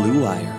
Blue Wire.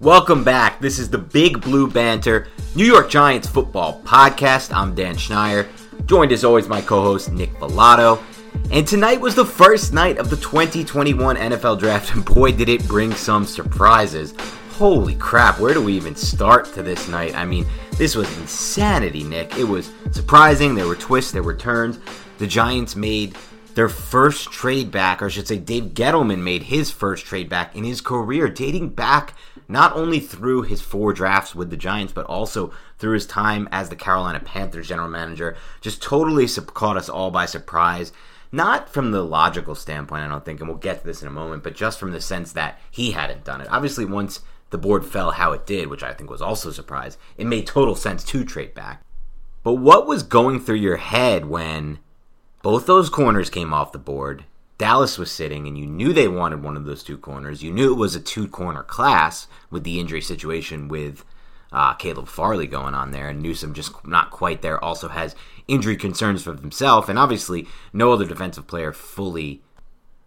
Welcome back. This is the Big Blue Banter New York Giants football podcast. I'm Dan Schneier, joined as always my co-host Nick Falato. And tonight was the first night of the 2021 NFL Draft, and boy, did it bring some surprises. Holy crap, where do we even start to this night? I mean, this was insanity, Nick. It was surprising. There were twists, there were turns. The Giants made their first trade back, or I should say, Dave Gettleman made his first trade back in his career, dating back not only through his four drafts with the Giants, but also through his time as the Carolina Panthers general manager. Just totally caught us all by surprise. Not from the logical standpoint, I don't think, and we'll get to this in a moment, but just from the sense that he hadn't done it. Obviously, once the board fell how it did, which I think was also a surprise, it made total sense to trade back. But what was going through your head when both those corners came off the board? Dallas was sitting, and you knew they wanted one of those two corners. You knew it was a two corner class with the injury situation with uh, Caleb Farley going on there, and Newsome just not quite there. Also has injury concerns for himself, and obviously no other defensive player fully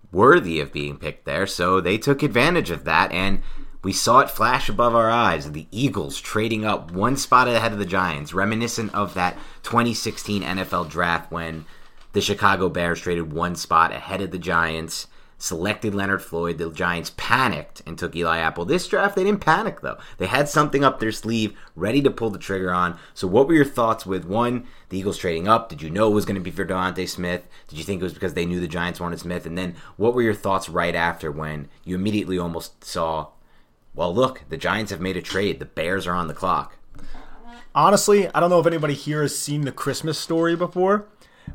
worthy of being picked there. So they took advantage of that, and we saw it flash above our eyes. The Eagles trading up one spot ahead of the Giants, reminiscent of that 2016 NFL draft when the Chicago Bears traded one spot ahead of the Giants, selected Leonard Floyd. The Giants panicked and took Eli Apple. This draft, they didn't panic, though. They had something up their sleeve, ready to pull the trigger on. So, what were your thoughts with one, the Eagles trading up? Did you know it was going to be for DeVonta Smith? Did you think it was because they knew the Giants wanted Smith? And then, what were your thoughts right after when you immediately almost saw, well, look, the Giants have made a trade. The Bears are on the clock. Honestly, I don't know if anybody here has seen the Christmas story before.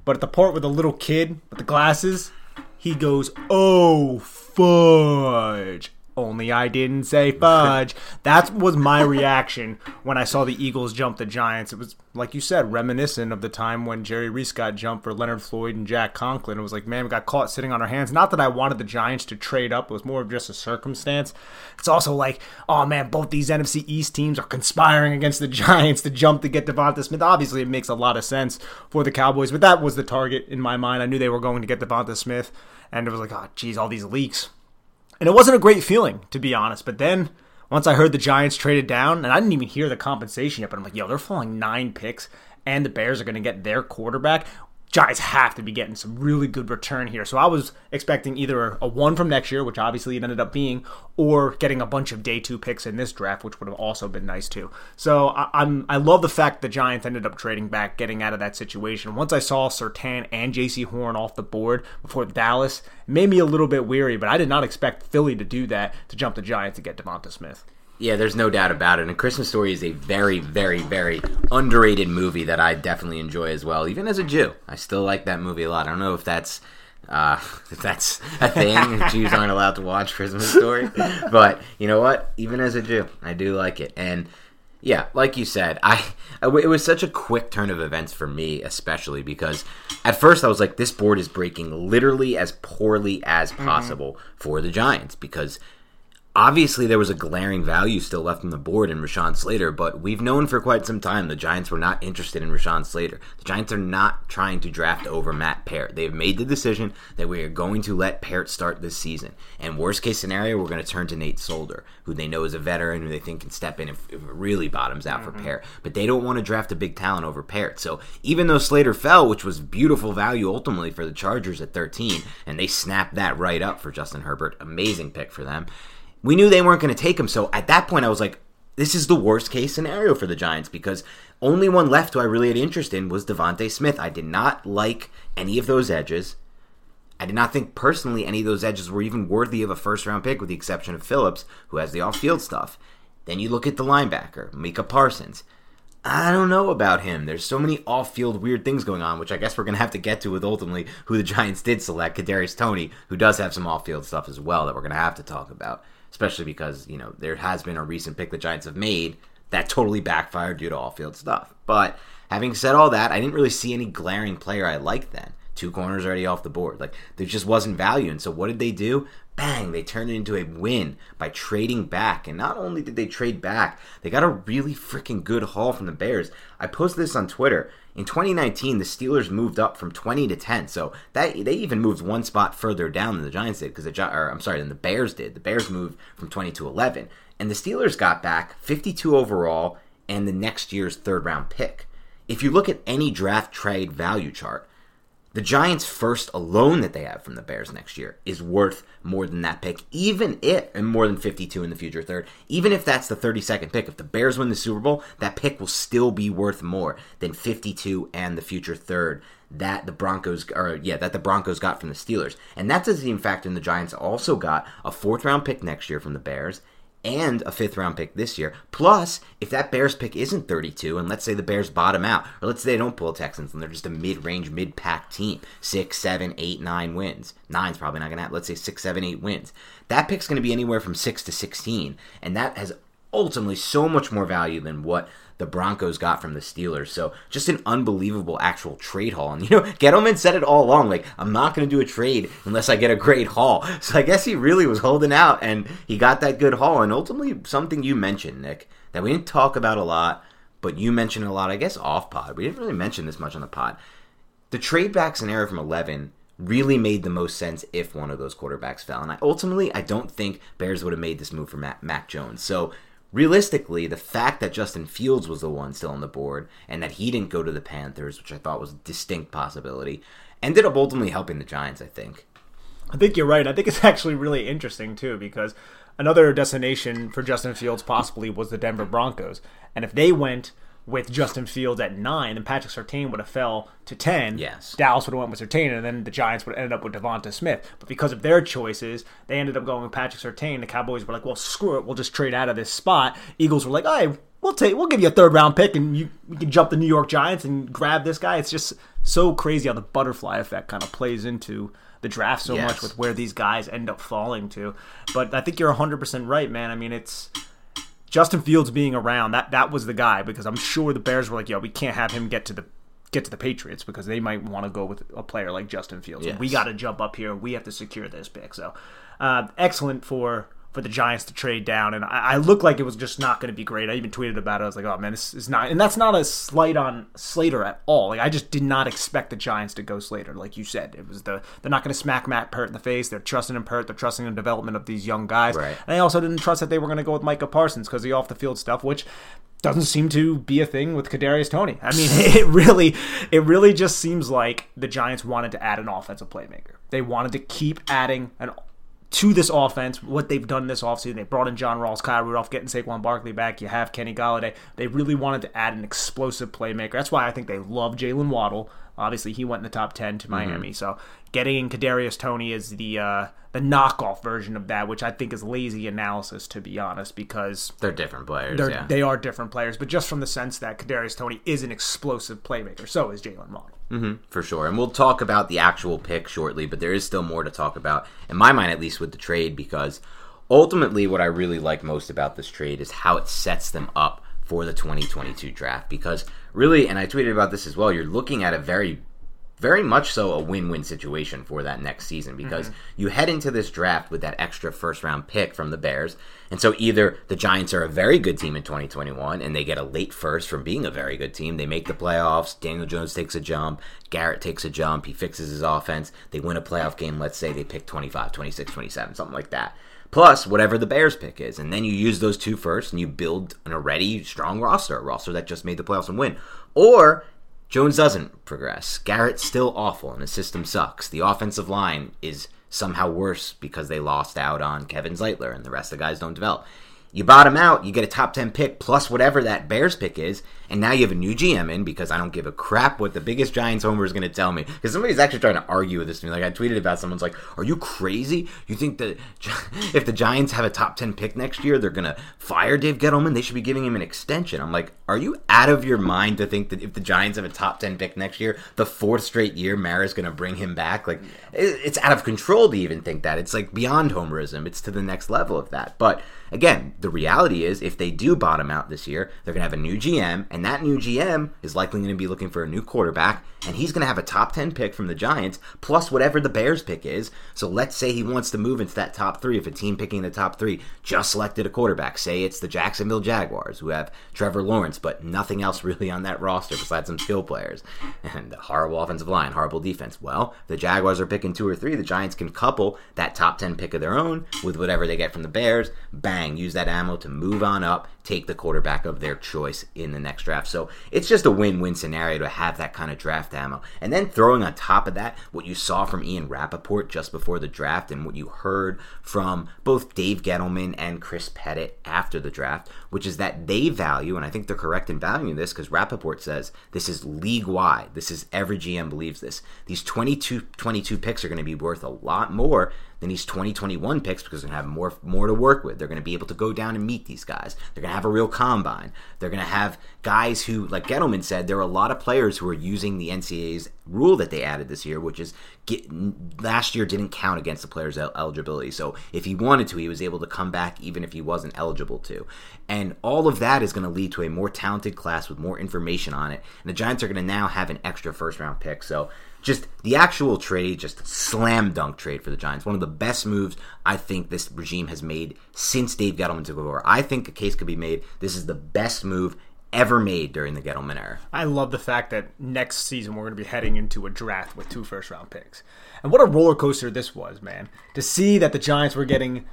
But at the part with the little kid with the glasses, he goes, "Oh fudge." Only I didn't say fudge. that was my reaction when I saw the Eagles jump the Giants. It was, like you said, reminiscent of the time when Jerry Reese got jumped for Leonard Floyd and Jack Conklin. It was like, man, we got caught sitting on our hands. Not that I wanted the Giants to trade up, it was more of just a circumstance. It's also like, oh man, both these NFC East teams are conspiring against the Giants to jump to get DeVonta Smith. Obviously, it makes a lot of sense for the Cowboys, but that was the target in my mind. I knew they were going to get DeVonta Smith, and it was like, oh, geez, all these leaks and it wasn't a great feeling, to be honest. But then once I heard the Giants traded down, and I didn't even hear the compensation yet, but I'm like, yo, they're falling nine picks, and the Bears are going to get their quarterback. Giants have to be getting some really good return here. So I was expecting either a one from next year, which obviously it ended up being, or getting a bunch of day two picks in this draft, which would have also been nice too. So I, am I love the fact the Giants ended up trading back, getting out of that situation. Once I saw Surtain and Jaycee Horn off the board before Dallas, made me a little bit weary, but I did not expect Philly to do that to jump the Giants to get DeVonta Smith. Yeah, there's no doubt about it. And Christmas Story is a very, very, very underrated movie that I definitely enjoy as well. Even as a Jew, I still like that movie a lot. I don't know if that's uh, if that's a thing. Jews aren't allowed to watch Christmas Story, but you know what? Even as a Jew, I do like it. And yeah, like you said, I it was such a quick turn of events for me, especially because at first I was like, this board is breaking literally as poorly as possible mm-hmm. for the Giants because obviously there was a glaring value still left on the board in Rashawn Slater, but we've known for quite some time the Giants were not interested in Rashawn Slater. The Giants are not trying to draft over Matt Peart. They have made the decision that we are going to let Peart start this season. And worst case scenario, we're going to turn to Nate Solder, who they know is a veteran, who they think can step in if, if it really bottoms out mm-hmm. for Peart. But they don't want to draft a big talent over Peart. So even though Slater fell, which was beautiful value ultimately for the Chargers at 13, and they snapped that right up for Justin Herbert, amazing pick for them we knew they weren't going to take him. So at that point, I was like, this is the worst case scenario for the Giants because only one left who I really had interest in was DeVonta Smith. I did not like any of those edges. I did not think personally any of those edges were even worthy of a first round pick, with the exception of Phillips, who has the off field stuff. Then you look at the linebacker, Micah Parsons. I don't know about him. There's so many off-field weird things going on, which I guess we're gonna have to get to with ultimately who the Giants did select, Kadarius Toney, who does have some off-field stuff as well that we're gonna have to talk about especially because you know there has been a recent pick the Giants have made that totally backfired due to off-field stuff. But having said all that, I didn't really see any glaring player I liked then. Two corners already off the board. Like there just wasn't value. And so what did they do? Bang! They turned it into a win by trading back. And not only did they trade back, they got a really freaking good haul from the Bears. I posted this on Twitter. In 2019, the Steelers moved up from 20 to 10, so that they even moved one spot further down than the Giants did because the or I'm sorry, than the Bears did. The Bears moved from 20 to 11, and the Steelers got back 52 overall and the next year's third round pick. If you look at any draft trade value chart, the Giants' first alone that they have from the Bears next year is worth more than that pick, even if, and more than 52 in the future third, even if that's the 32nd pick. If the Bears win the Super Bowl, that pick will still be worth more than 52 and the future third that the Broncos, or yeah, that the Broncos got from the Steelers. And that doesn't even factor in the Giants also got a fourth round pick next year from the Bears and a fifth round pick this year. Plus, if that Bears pick isn't 32, and let's say the Bears bottom out, or let's say they don't pull Texans and they're just a mid range, mid pack team, six, seven, eight, nine wins. Nine's probably not going to happen. Let's say six, seven, eight wins. That pick's going to be anywhere from six to 16, and that has ultimately so much more value than what the Broncos got from the Steelers. So just an unbelievable actual trade haul. And you know, Gettleman said it all along, like, I'm not going to do a trade unless I get a great haul. So I guess he really was holding out and he got that good haul. And ultimately, something you mentioned, Nick, that we didn't talk about a lot, but you mentioned a lot, I guess, off pod. We didn't really mention this much on the pod. The trade back scenario from 11 really made the most sense if one of those quarterbacks fell. And I, ultimately, I don't think Bears would have made this move for Mac, Mac Jones. So realistically, the fact that Justin Fields was the one still on the board and that he didn't go to the Panthers, which I thought was a distinct possibility, ended up ultimately helping the Giants, I think. I think you're right. I think it's actually really interesting, too, because another destination for Justin Fields possibly was the Denver Broncos. And if they went with Justin Fields at nine, and Patrick Surtain would have fell to ten. Yes. Dallas would have went with Surtain, and then the Giants would have ended up with Devonta Smith. But because of their choices, they ended up going with Patrick Surtain. The Cowboys were like, "Well, screw it, we'll just trade out of this spot." Eagles were like, "All right, we'll take, we'll give you a third round pick, and you we can jump the New York Giants and grab this guy." It's just so crazy how the butterfly effect kind of plays into the draft so yes. much with where these guys end up falling to. But I think you're 100% right, man. I mean, it's Justin Fields being around, that that was the guy because I'm sure the Bears were like, yo, we can't have him get to the get to the Patriots because they might want to go with a player like Justin Fields. Yes. We got to jump up here. We have to secure this pick. So, uh, excellent for for the Giants to trade down, and I, I looked like it was just not going to be great. I even tweeted about it. I was like, "Oh man, this is not," and that's not a slight on Slater at all. Like I just did not expect the Giants to go Slater, like you said. It was the they're not going to smack Matt Peart in the face. They're trusting in Peart. They're trusting in the development of these young guys. Right. And they also didn't trust that they were going to go with Micah Parsons because the off the field stuff, which doesn't seem to be a thing with Kadarius Toney. I mean, it really, it really just seems like the Giants wanted to add an offensive playmaker. They wanted to keep adding an to this offense, what they've done this offseason. They brought in John Ross, Kyle Rudolph, getting Saquon Barkley back. You have Kenny Golladay. They really wanted to add an explosive playmaker. That's why I think they love Jalen Waddle Obviously, he went in the top ten to Miami. So getting Kadarius Toney is the uh, the knockoff version of that, which I think is lazy analysis to be honest, because They're different players. they're, yeah. they are different players. But just from the sense that Kadarius Toney is an explosive playmaker, so is Jalen Waddle. for sure. And we'll talk about the actual pick shortly, but there is still more to talk about, in my mind at least, with the trade, because ultimately what I really like most about this trade is how it sets them up for the 2022 draft. Because really, and I tweeted about this as well, you're looking at a very very much so a win-win situation for that next season because mm-hmm. you head into this draft with that extra first round pick from the Bears. And so either the Giants are a very good team in 2021 and they get a late first from being a very good team, they make the playoffs, Daniel Jones takes a jump, Garrett takes a jump, he fixes his offense, they win a playoff game, let's say they pick 25, 26, 27, something like that. Plus whatever the Bears pick is. And then you use those two first and you build an already strong roster, a roster that just made the playoffs and win. Or Jones doesn't progress. Garrett's still awful and his system sucks. The offensive line is somehow worse because they lost out on Kevin Zeitler and the rest of the guys don't develop. You bottom out, you get a top 10 pick plus whatever that Bears pick is, and now you have a new GM in because I don't give a crap what the biggest Giants homer is going to tell me. Because somebody's actually trying to argue with this to me. Like, I tweeted about someone's like, Are you crazy? You think that if the Giants have a top 10 pick next year, they're going to fire Dave Gettleman? They should be giving him an extension. I'm like, Are you out of your mind to think that if the Giants have a top 10 pick next year, the fourth straight year, Mara's going to bring him back? Like, it's out of control to even think that. It's like beyond homerism. It's to the next level of that. But again, the reality is if they do bottom out this year, they're going to have a new GM, and that new GM is likely going to be looking for a new quarterback, and he's going to have a top 10 pick from the Giants, plus whatever the Bears pick is. So let's say he wants to move into that top three. If a team picking the top three just selected a quarterback, say it's the Jacksonville Jaguars, who have Trevor Lawrence, but nothing else really on that roster besides some skill players, and a horrible offensive line, horrible defense. Well, the Jaguars are picking two or three. The Giants can couple that top 10 pick of their own with whatever they get from the Bears. Bang, use that ammo to move on up, take the quarterback of their choice in the next draft. So it's just a win win scenario to have that kind of draft ammo. And then throwing on top of that what you saw from Ian Rapoport just before the draft and what you heard from both Dave Gettleman and Chris Pettit after the draft, which is that they value, and I think they're correct in valuing this because Rapoport says this is league wide. This is every GM believes this. These 22, 22 picks are going to be worth a lot more than these 2021 picks because they're going to have more more to work with. They're going to be able to go down and meet these guys. They're going to have a real combine. They're going to have guys who, like Gettleman said, there are a lot of players who are using the NCAA's rule that they added this year, which is get, last year didn't count against the player's el- eligibility. So if he wanted to, he was able to come back even if he wasn't eligible to. And all of that is going to lead to a more talented class with more information on it. And the Giants are going to now have an extra first round pick. So just the actual trade, just slam dunk trade for the Giants. One of the best moves I think this regime has made since Dave Gettleman took over. I think a case could be made. This is the best move ever made during the Gettleman era. I love the fact that next season we're going to be heading into a draft with two first round picks. And what a roller coaster this was, man. To see that the Giants were getting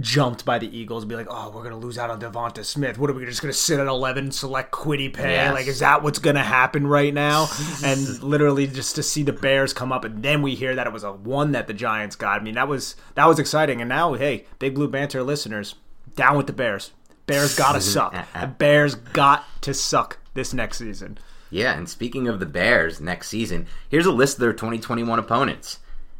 jumped by the Eagles and be like, oh, we're going to lose out on Devonta Smith. What are we just going to sit at 11, select Kwity Paye? Yes. Like, is that what's going to happen right now? and literally just to see the Bears come up and then we hear that it was a one that the Giants got. I mean, that was that was exciting. And now, hey, Big Blue Banter listeners, down with the Bears. Bears got to suck. The Bears got to suck this next season. Yeah, and speaking of the Bears next season, here's a list of their 2021 opponents.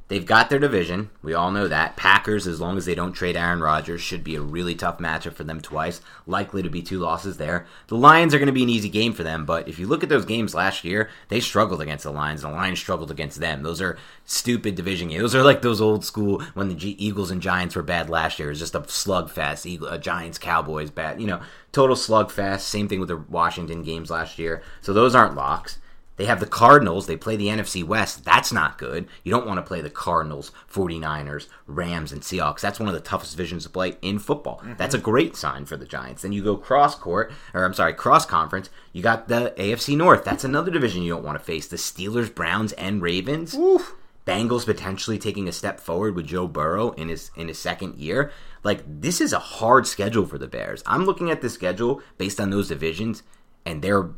They've got their division. We all know that. Packers, as long as they don't trade Aaron Rodgers, should be a really tough matchup for them twice. Likely to be two losses there. The Lions are going to be an easy game for them, but if you look at those games last year, they struggled against the Lions, the Lions struggled against them. Those are stupid division games. Those are like those old school when the G- Eagles and Giants were bad last year. It was just a slugfest. Eagle, uh, Giants, Cowboys, bad. You know, total slugfest. Same thing with the Washington games last year. So those aren't locks. They have the Cardinals. They play the NFC West. That's not good. You don't want to play the Cardinals, 49ers, Rams, and Seahawks. That's one of the toughest divisions to play in football. Mm-hmm. That's a great sign for the Giants. Then you go cross court, or I'm sorry, cross conference. You got the AFC North. That's another division you don't want to face. The Steelers, Browns, and Ravens. Bengals potentially taking a step forward with Joe Burrow in his in his second year. Like this is a hard schedule for the Bears. I'm looking at the schedule based on those divisions, and they're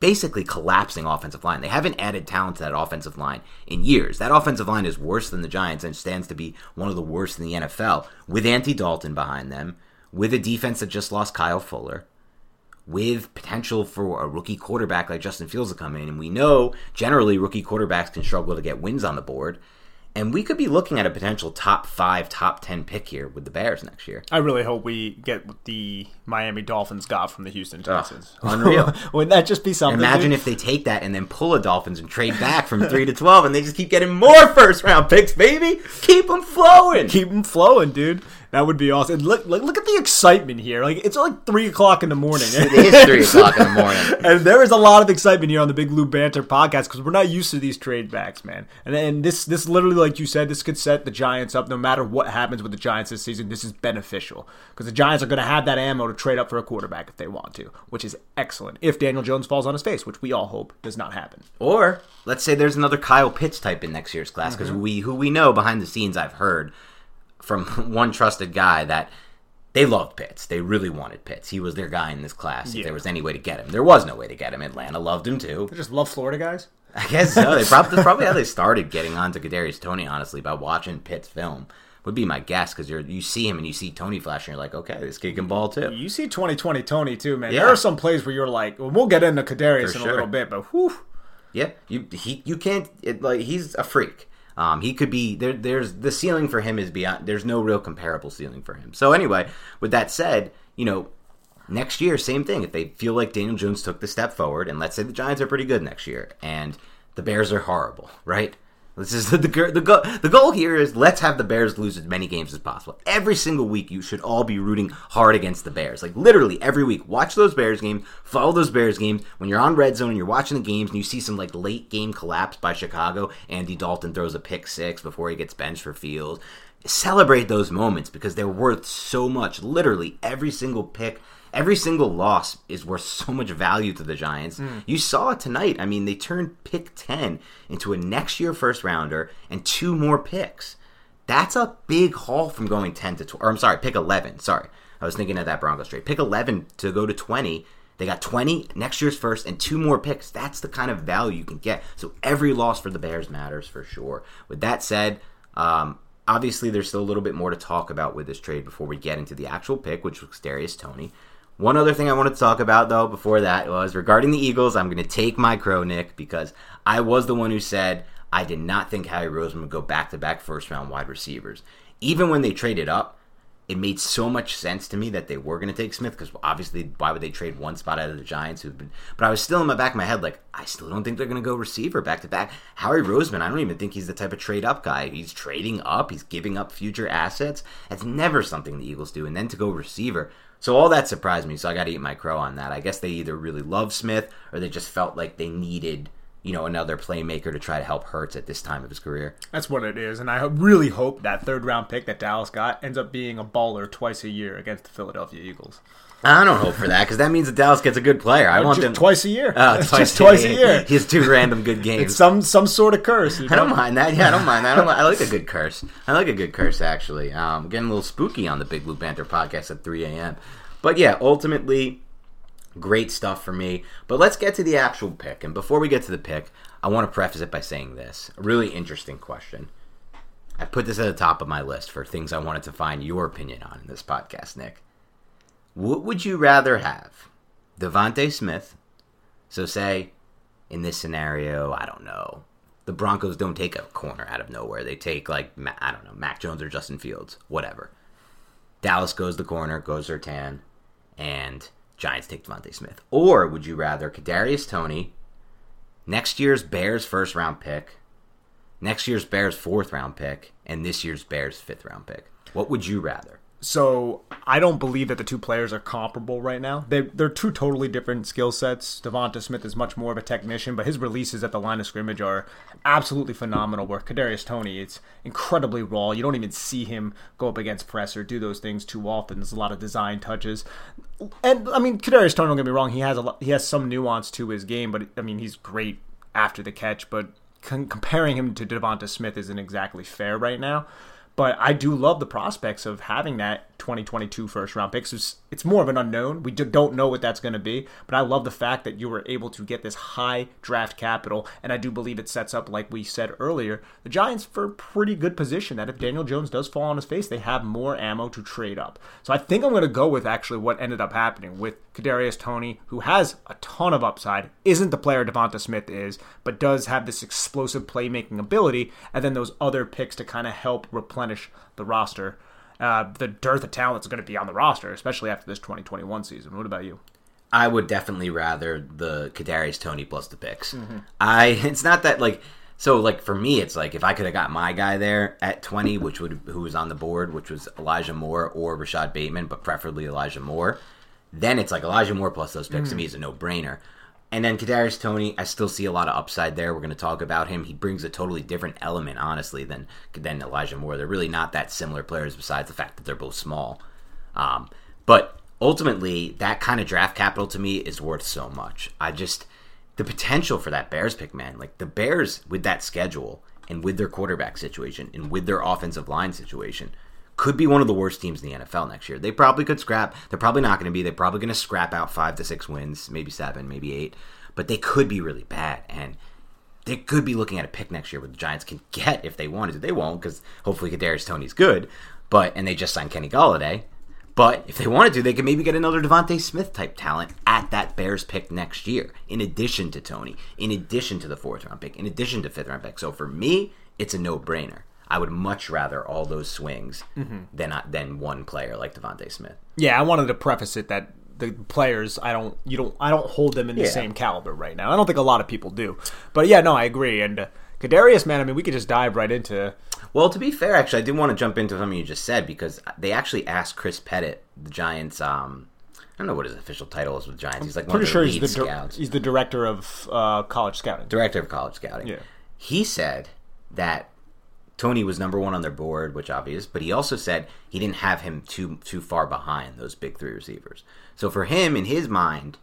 basically collapsing offensive line. They haven't added talent to that offensive line in years. That offensive line is worse than the Giants and stands to be one of the worst in the NFL with Andy Dalton behind them, with a defense that just lost Kyle Fuller, with potential for a rookie quarterback like Justin Fields to come in. And we know generally rookie quarterbacks can struggle to get wins on the board. And we could be looking at a potential top five, top 10 pick here with the Bears next year. I really hope we get what the Miami Dolphins got from the Houston Texans. unreal. Wouldn't that just be something? Imagine dude? if they take that and then pull a Dolphins and trade back from 3 to 12 and they just keep getting more first round picks, baby. Keep them flowing. keep them flowing, dude. That would be awesome. Look, look, look at the excitement here. Like it's like three o'clock in the morning. it is 3 o'clock in the morning. and there is a lot of excitement here on the Big Blue Banter podcast because we're not used to these trade backs, man. And and this this literally, like you said, this could set the Giants up. No matter what happens with the Giants this season, this is beneficial because the Giants are going to have that ammo to trade up for a quarterback if they want to, which is excellent. If Daniel Jones falls on his face, which we all hope does not happen. Or let's say there's another Kyle Pitts type in next year's class because mm-hmm. we who we know behind the scenes I've heard from one trusted guy that they loved Pitts. They really wanted Pitts. He was their guy in this class. If there was any way to get him, there was no way to get him. Atlanta loved him too. They just love Florida guys. I guess so. They probably that's probably how they started getting onto Kadarius Toney. Honestly, by watching Pitt's film would be my guess because you you see him and you see Toney Flash and you're like, okay, this kid can ball too. You see 2020 Toney too, man. Yeah. There are some plays where you're like, well, we'll get into Kadarius For in sure. a little bit, but whew. Yeah, you he you can't it, like he's a freak. Um, he could be there. There's the ceiling for him is beyond. There's no real comparable ceiling for him. So anyway, with that said, you know, next year same thing. If they feel like Daniel Jones took the step forward, and let's say the Giants are pretty good next year, and the Bears are horrible, right? This is the the the goal. The goal here is let's have the Bears lose as many games as possible. Every single week, you should all be rooting hard against the Bears. Like literally every week, watch those Bears games, follow those Bears games. When you're on red zone and you're watching the games, and you see some like late game collapse by Chicago, Andy Dalton throws a pick six before he gets benched for Fields. Celebrate those moments because they're worth so much. Literally every single pick every single loss is worth so much value to the Giants. You saw it tonight. I mean, they turned pick 10 into a next year first rounder and two more picks. That's a big haul from going 10 to 12. Or I'm sorry, pick 11. Sorry. I was thinking of that Broncos trade. Pick 11 to go to 20. They got 20 next year's first and two more picks. That's the kind of value you can get. So every loss for the Bears matters for sure. With that said, um, obviously there's still a little bit more to talk about with this trade before we get into the actual pick, which was Darius Toney. One other thing I wanted to talk about though before that was regarding the Eagles. I'm going to take my crow, Nick, because I was the one who said I did not think Harry Roseman would go back to back first round wide receivers. Even when they traded up, it made so much sense to me that they were going to take Smith because obviously, why would they trade one spot out of the Giants? Who've been, but I was still in my back of my head like, I still don't think they're going to go receiver back to back. Harry Roseman, I don't even think he's the type of trade up guy. He's trading up, he's giving up future assets. That's never something the Eagles do. And then to go receiver. So all that surprised me. So I got to eat my crow on that. I guess they either really love Smith or they just felt like they needed. You know, another playmaker to try to help Hurts at this time of his career. That's what it is, and I really hope that third round pick that Dallas got ends up being a baller twice a year against the Philadelphia Eagles. I don't hope for that because that means that Dallas gets a good player. I want Just them twice a year. It's twice just twice a year. He has two random good It's games. some some sort of curse. you I don't mind that. Yeah, I don't mind that. I, don't I like a good curse. I like a good curse actually. Um, getting a little spooky on the Big Blue Banter podcast at 3 a.m. But yeah, ultimately, great stuff for me. But let's get to the actual pick. And before we get to the pick, I want to preface it by saying this: a really interesting question. I put this at the top of my list for things I wanted to find your opinion on in this podcast, Nick. What would you rather have? Devontae Smith. So say in this scenario, I don't know. The Broncos don't take a corner out of nowhere. They take like I don't know, Mac Jones or Justin Fields, whatever. Dallas goes the corner, goes Surtain, and Giants take Devontae Smith. Or would you rather Kadarius Toney, next year's Bears first round pick, next year's Bears fourth round pick, and this year's Bears fifth round pick? What would you rather? So I don't believe that the two players are comparable right now. They they're two totally different skill sets. Devonta Smith is much more of a technician, but his releases at the line of scrimmage are absolutely phenomenal. Where Kadarius Toney, it's incredibly raw. You don't even see him go up against press or do those things too often. There's a lot of design touches, and I mean Kadarius Toney. Don't get me wrong, he has a lot, he has some nuance to his game, but I mean he's great after the catch. But comparing him to Devonta Smith isn't exactly fair right now. But I do love the prospects of having that 2022 first round picks. It's, it's more of an unknown. We don't know what that's going to be, but I love the fact that you were able to get this high draft capital, and I do believe it sets up, like we said earlier, the Giants for a pretty good position that if Daniel Jones does fall on his face, they have more ammo to trade up. So I think I'm going to go with actually what ended up happening with Kadarius Toney, who has a ton of upside, isn't the player Devonta Smith is, but does have this explosive playmaking ability, and then those other picks to kind of help replenish the roster. Uh, the dearth of talent is going to be on the roster, especially after this 2021 season. What about you? I would definitely rather the Kadarius Toney plus the picks. Mm-hmm. I it's not that like so like for me it's like if I could have got my guy there at 20 which would who was on the board which was Elijah Moore or Rashod Bateman but preferably Elijah Moore then it's like Elijah Moore plus those picks mm. to me is a no-brainer. And then Kadarius Toney, I still see a lot of upside there. We're going to talk about him. He brings a totally different element, honestly, than than Elijah Moore. They're really not that similar players, besides the fact that they're both small. Um, but ultimately, that kind of draft capital to me is worth so much. I just the potential for that Bears pick, man. Like the Bears with that schedule and with their quarterback situation and with their offensive line situation could be one of the worst teams in the NFL next year. They probably could scrap. They're probably not going to be. They're probably going to scrap out five to six wins, maybe seven, maybe eight. But they could be really bad, and they could be looking at a pick next year where the Giants can get if they wanted. They won't because hopefully Kadarius Toney's good, but and they just signed Kenny Golladay. But if they wanted to, they could maybe get another Devonte Smith type talent at that Bears pick next year, in addition to Toney, in addition to the fourth round pick, in addition to fifth round pick. So for me, it's a no brainer. I would much rather all those swings mm-hmm. than than one player like DeVonta Smith. Yeah, I wanted to preface it that the players I don't you don't I don't hold them in the yeah. same caliber right now. I don't think a lot of people do. But yeah, no, I agree. And uh, Kadarius, man, I mean, we could just dive right into. Well, to be fair, actually, I did want to jump into something you just said because they actually asked Chris Pettit, the Giants. Um, I don't know what his official title is with Giants. He's like pretty sure he's the di- he's the director of uh, college scouting. Director of college scouting. Yeah. He said that Toney was number one on their board, which obvious, but he also said he didn't have him too too far behind those big three receivers. So for him, in his mind,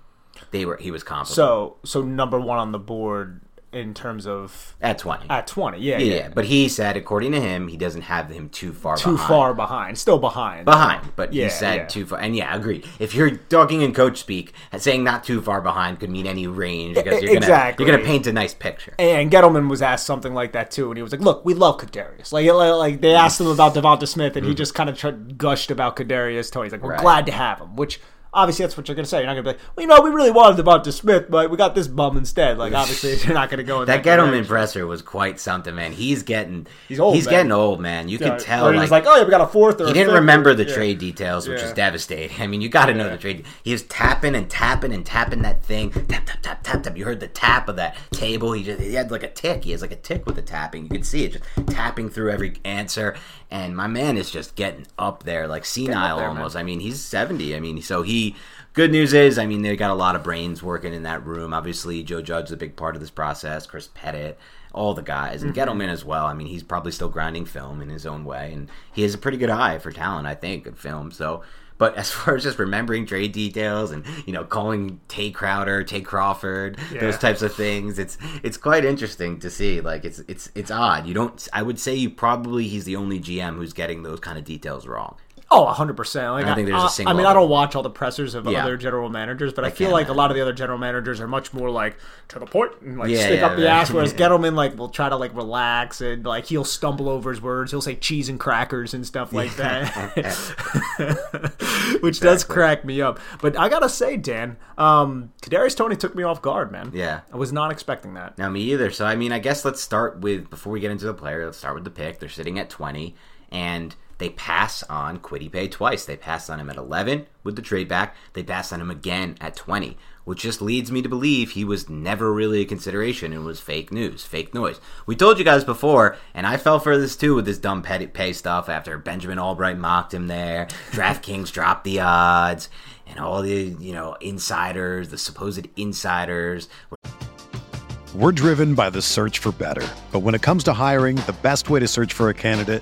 they were he was comparable. So so number one on the board in terms of at 20 at 20 yeah, yeah, yeah but he said according to him he doesn't have him too far behind. too behind. far behind still behind behind but yeah, he said yeah. too far and yeah agreed if you're talking in coach speak saying not too far behind could mean any range because you're exactly. gonna you're gonna paint a nice picture and Gettleman was asked something like that too and he was like look we love Kadarius like like they asked him about Devonta Smith and mm-hmm. he just kind of gushed about Kadarius Toney he's like we're right. glad to have him which obviously that's what you're going to say. You're not going to be like, well, you know, we really wanted Devonta Smith, but we got this bum instead. Like, obviously, you're not going to go in that. That Gettleman presser was quite something, man. He's getting he's old. He's man. getting old, man. You yeah, can tell. Like, like, oh yeah, we got a fourth. he didn't remember or, the yeah. trade details, which yeah. is devastating. I mean, you got to know the trade. He was tapping and tapping and tapping that thing. Tap tap tap tap tap. You heard the tap of that table. He just he had like a tick. He has like a tick with the tapping. You can see it just tapping through every answer. And my man is just getting up there, like senile there, almost. Man. I mean, he's seventy. I mean, so he good news is, I mean, they got a lot of brains working in that room. Obviously, Joe Judge's a big part of this process. Chris Pettit, all the guys, and mm-hmm. Gettleman as well. I mean, he's probably still grinding film in his own way, and he has a pretty good eye for talent, I think, in film. So, but as far as just remembering trade details and you know calling Tae Crowder, Tay Crawford, yeah. those types of things, it's it's quite interesting to see. Like it's it's it's odd. You don't. I would say you probably he's the only GM who's getting those kind of details wrong. Oh, 100%. Like, I think there's a single. I mean, I don't watch all the pressers of yeah. other general managers, but I, I feel like imagine. a lot of the other general managers are much more like to the point and like yeah, stick yeah, up the ass. Whereas Gettleman like will try to like relax and like he'll stumble over his words. He'll say cheese and crackers and stuff like that, which exactly. does crack me up. But I gotta say, Dan, um, Kadarius Toney took me off guard, man. Yeah, I was not expecting that. Now me either. So I mean, I guess let's start with before we get into the player. Let's start with the pick. They're sitting at 20 and they pass on Kwity Paye twice. They passed on him at 11 with the trade back. They passed on him again at 20, which just leads me to believe he was never really a consideration and was fake news, fake noise. We told you guys before, and I fell for this too with this dumb petty pay stuff after Benjamin Albright mocked him there. DraftKings dropped the odds, and all the, you know, insiders, the supposed insiders. We're driven by the search for better. But when it comes to hiring, the best way to search for a candidate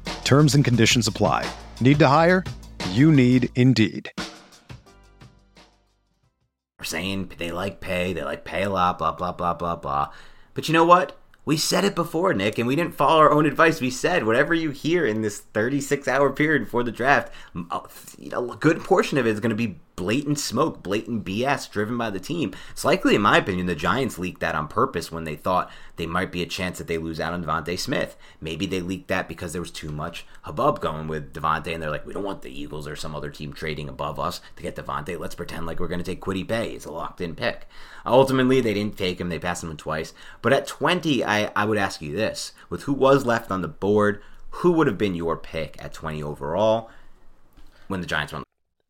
Terms and conditions apply. Need to hire? You need Indeed. We're saying they like pay, they like pay a lot, blah, blah, blah, blah, blah. But you know what? We said it before, Nick, and we didn't follow our own advice. We said whatever you hear in this 36 hour period before the draft, a good portion of it is going to be blatant smoke, blatant BS driven by the team. It's likely, in my opinion, the Giants leaked that on purpose when they thought they might be a chance that they lose out on DeVonta Smith. Maybe they leaked that because there was too much hubbub going with DeVonta, and they're like, we don't want the Eagles or some other team trading above us to get DeVonta. Let's pretend like we're going to take Kwity Paye. It's a locked in pick. Ultimately, they didn't take him. They passed him twice. But at 20, I, I would ask you this with who was left on the board, who would have been your pick at 20 overall when the Giants won?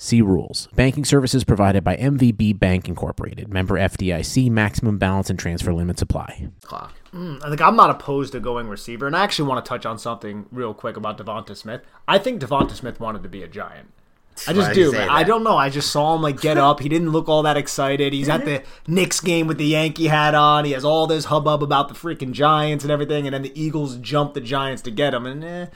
See rules. Banking services provided by MVB Bank Incorporated. Member FDIC. Maximum balance and transfer limits apply. Clock. I think I'm not opposed to going receiver, and I actually want to touch on something real quick about Devonta Smith. I think Devonta Smith wanted to be a Giant. I just Why do you do. say man. I don't know. I just saw him like get up. He didn't look all that excited. He's at the Knicks game with the Yankee hat on. He has all this hubbub about the freaking Giants and everything, and then the Eagles jump the Giants to get him. And eh,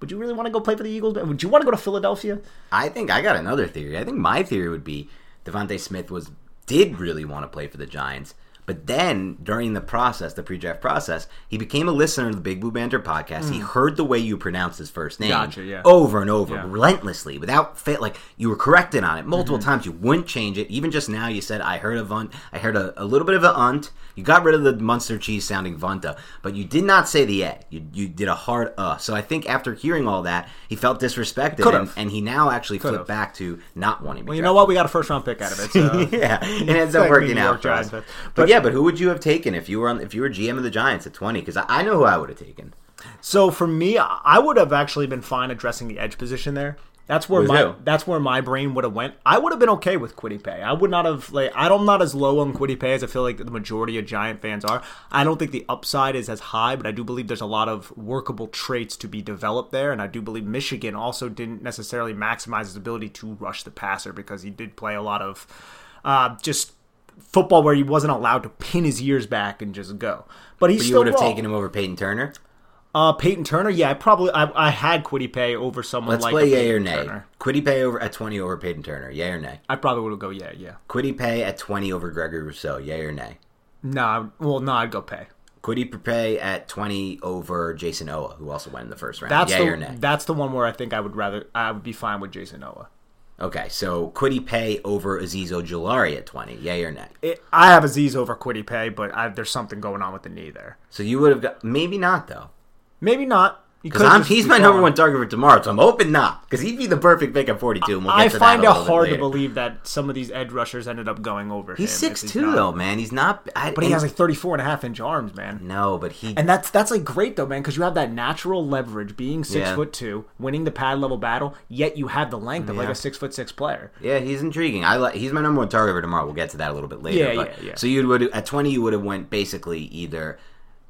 would you really want to go play for the Eagles? Would you want to go to Philadelphia? I think I got another theory. I think my theory would be Devontae Smith was did really want to play for the Giants, but then during the process, the pre-draft process, he became a listener to the Big Blue Banter podcast. He heard the way you pronounce his first name Hmm. Gotcha, yeah. over and over, Yeah. relentlessly, without fail. Like you were corrected on it multiple Mm-hmm. times. You wouldn't change it. Even just now, you said I heard a vunt. I heard a, a little bit of a unt. You got rid of the Munster cheese sounding vunta, but you did not say the a. You, you did a hard uh. So I think after hearing all that, he felt disrespected, and, and he now actually Could've. flipped back to not wanting. to Well, you know what? We got a first round pick out of it. So. yeah, it ends up working out for us. But, but- yeah, but who would you have taken if you were on if you were GM of the Giants at twenty? Because I, I know who I would have taken. So for me, I would have actually been fine addressing the edge position there. That's where my who? that's where my brain would have went. I would have been okay with Kwity Paye. I would not have like I'm not as low on Kwity Paye as I feel like the majority of Giant fans are. I don't think the upside is as high, but I do believe there's a lot of workable traits to be developed there, and I do believe Michigan also didn't necessarily maximize his ability to rush the passer because he did play a lot of uh, just football where he wasn't allowed to pin his ears back and just go. But he But you still would have taken him over Peyton Turner. Uh, Peyton Turner, yeah, I probably I, I had Kwity Paye over someone Let's like play yay or nay. Turner. Kwity Paye over at twenty over Peyton Turner. Yay or nay. I probably would go yeah, yeah. Kwity Paye at twenty over Gregory Rousseau. Yay or nay. Nah, well, no, I'd go Pay. Kwity Paye at twenty over Jayson Oweh, who also went in the first round. That's Yay the or nay. that's the one where I think I would rather I would be fine with Jayson Oweh. Okay, so Kwity Paye over Azeez Ojulari at twenty. Yay or nay. It, I have Azeez over Kwity Paye, but I, there's something going on with the knee there. So you would have got maybe not though. Maybe not. Because I'm he's my number one target for tomorrow, so I'm hoping not. Because he'd be the perfect pick at 42. And we'll get I to find it hard to believe that some of these edge rushers ended up going over He's six two though, man. He's not. I, But he has like 34 and a half inch arms, man. no, but he. And that's that's like great though, man, because you have that natural leverage, being six Yeah. foot two, winning the pad level battle, yet you have the length of like a six foot six player. Yeah, he's intriguing. I like. He's my number one target for tomorrow. We'll get to that a little bit later. Yeah, but, yeah, yeah. So you would at twenty, you would have went basically either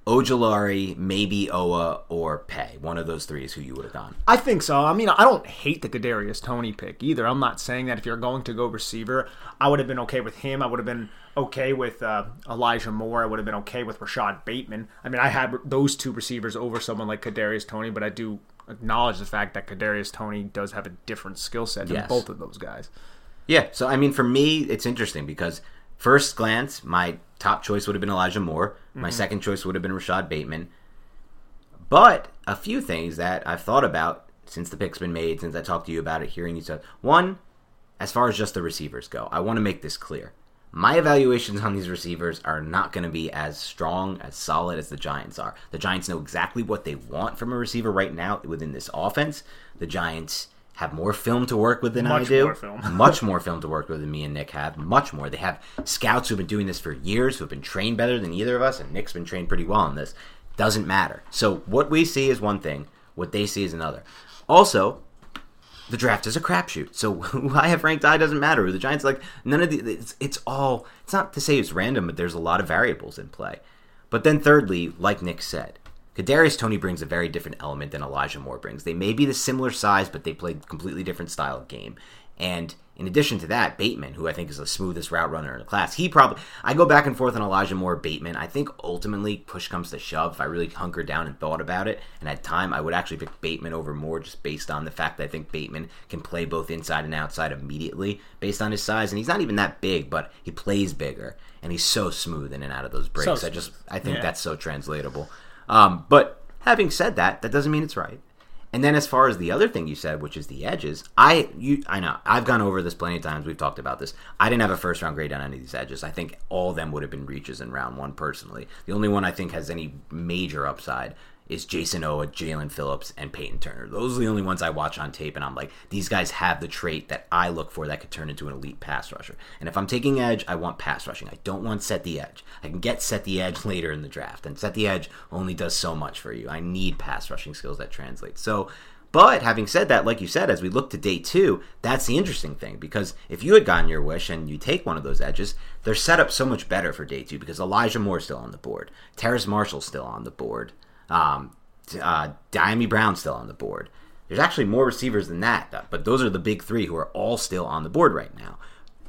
Ojulari, maybe Oweh, or Pay. One of those three is who you would have gone. I think so. I mean, I don't hate the Kadarius Toney pick either. I'm not saying that if you're going to go receiver, I would have been okay with him. I would have been okay with uh, Elijah Moore. I would have been okay with Rashod Bateman. I mean, I had those two receivers over someone like Kadarius Toney, but I do acknowledge the fact that Kadarius Toney does have a different skill set than Yes. both of those guys. Yeah. So I mean, for me, it's interesting because first glance, my top choice would have been Elijah Moore. My mm-hmm. second choice would have been Rashod Bateman. But a few things that I've thought about since the pick's been made, since I talked to you about it, hearing you stuff. One, as far as just the receivers go, I want to make this clear. My evaluations on these receivers are not going to be as strong, as solid as the Giants are. The Giants know exactly what they want from a receiver right now within this offense. The Giants have more film to work with than I do. more much more film to work with than me and Nick have. Much more. They have scouts who've been doing this for years, who've been trained better than either of us, and Nick's been trained pretty well on this. Doesn't matter. So what we see is one thing, what they see is another. Also, the draft is a crapshoot. So who I have ranked high doesn't matter. The Giants like none of the it's, it's all it's not to say it's random, but there's a lot of variables in play. But then thirdly, like Nick said, Kadarius Toney brings a very different element than Elijah Moore brings. They may be the similar size, but they play completely different style of game. And in addition to that, Bateman, who I think is the smoothest route runner in the class, he probably I go back and forth on Elijah Moore, Bateman. I think ultimately push comes to shove. If I really hunkered down and thought about it and had time, I would actually pick Bateman over Moore just based on the fact that I think Bateman can play both inside and outside immediately based on his size. And he's not even that big, but he plays bigger and he's so smooth in and out of those breaks. So I just I think Yeah. that's so translatable. Um, but having said that, that doesn't mean it's right. And then as far as the other thing you said, which is the edges, I you I know I've gone over this plenty of times. We've talked about this. I didn't have a first round grade on any of these edges. I think all of them would have been reaches in round one personally. The only one I think has any major upside is Jayson Oweh, Jaelan Phillips, and Peyton Turner. Those are the only ones I watch on tape, and I'm like, these guys have the trait that I look for that could turn into an elite pass rusher. And if I'm taking edge, I want pass rushing. I don't want set the edge. I can get set the edge later in the draft, and set the edge only does so much for you. I need pass rushing skills that translate. So. But having said that, like you said, as we look to day two, that's the interesting thing because if you had gotten your wish and you take one of those edges, they're set up so much better for day two because Elijah Moore's still on the board, Terrace Marshall's still on the board, um, uh, Dyami Brown's still on the board. There's actually more receivers than that, but those are the big three who are all still on the board right now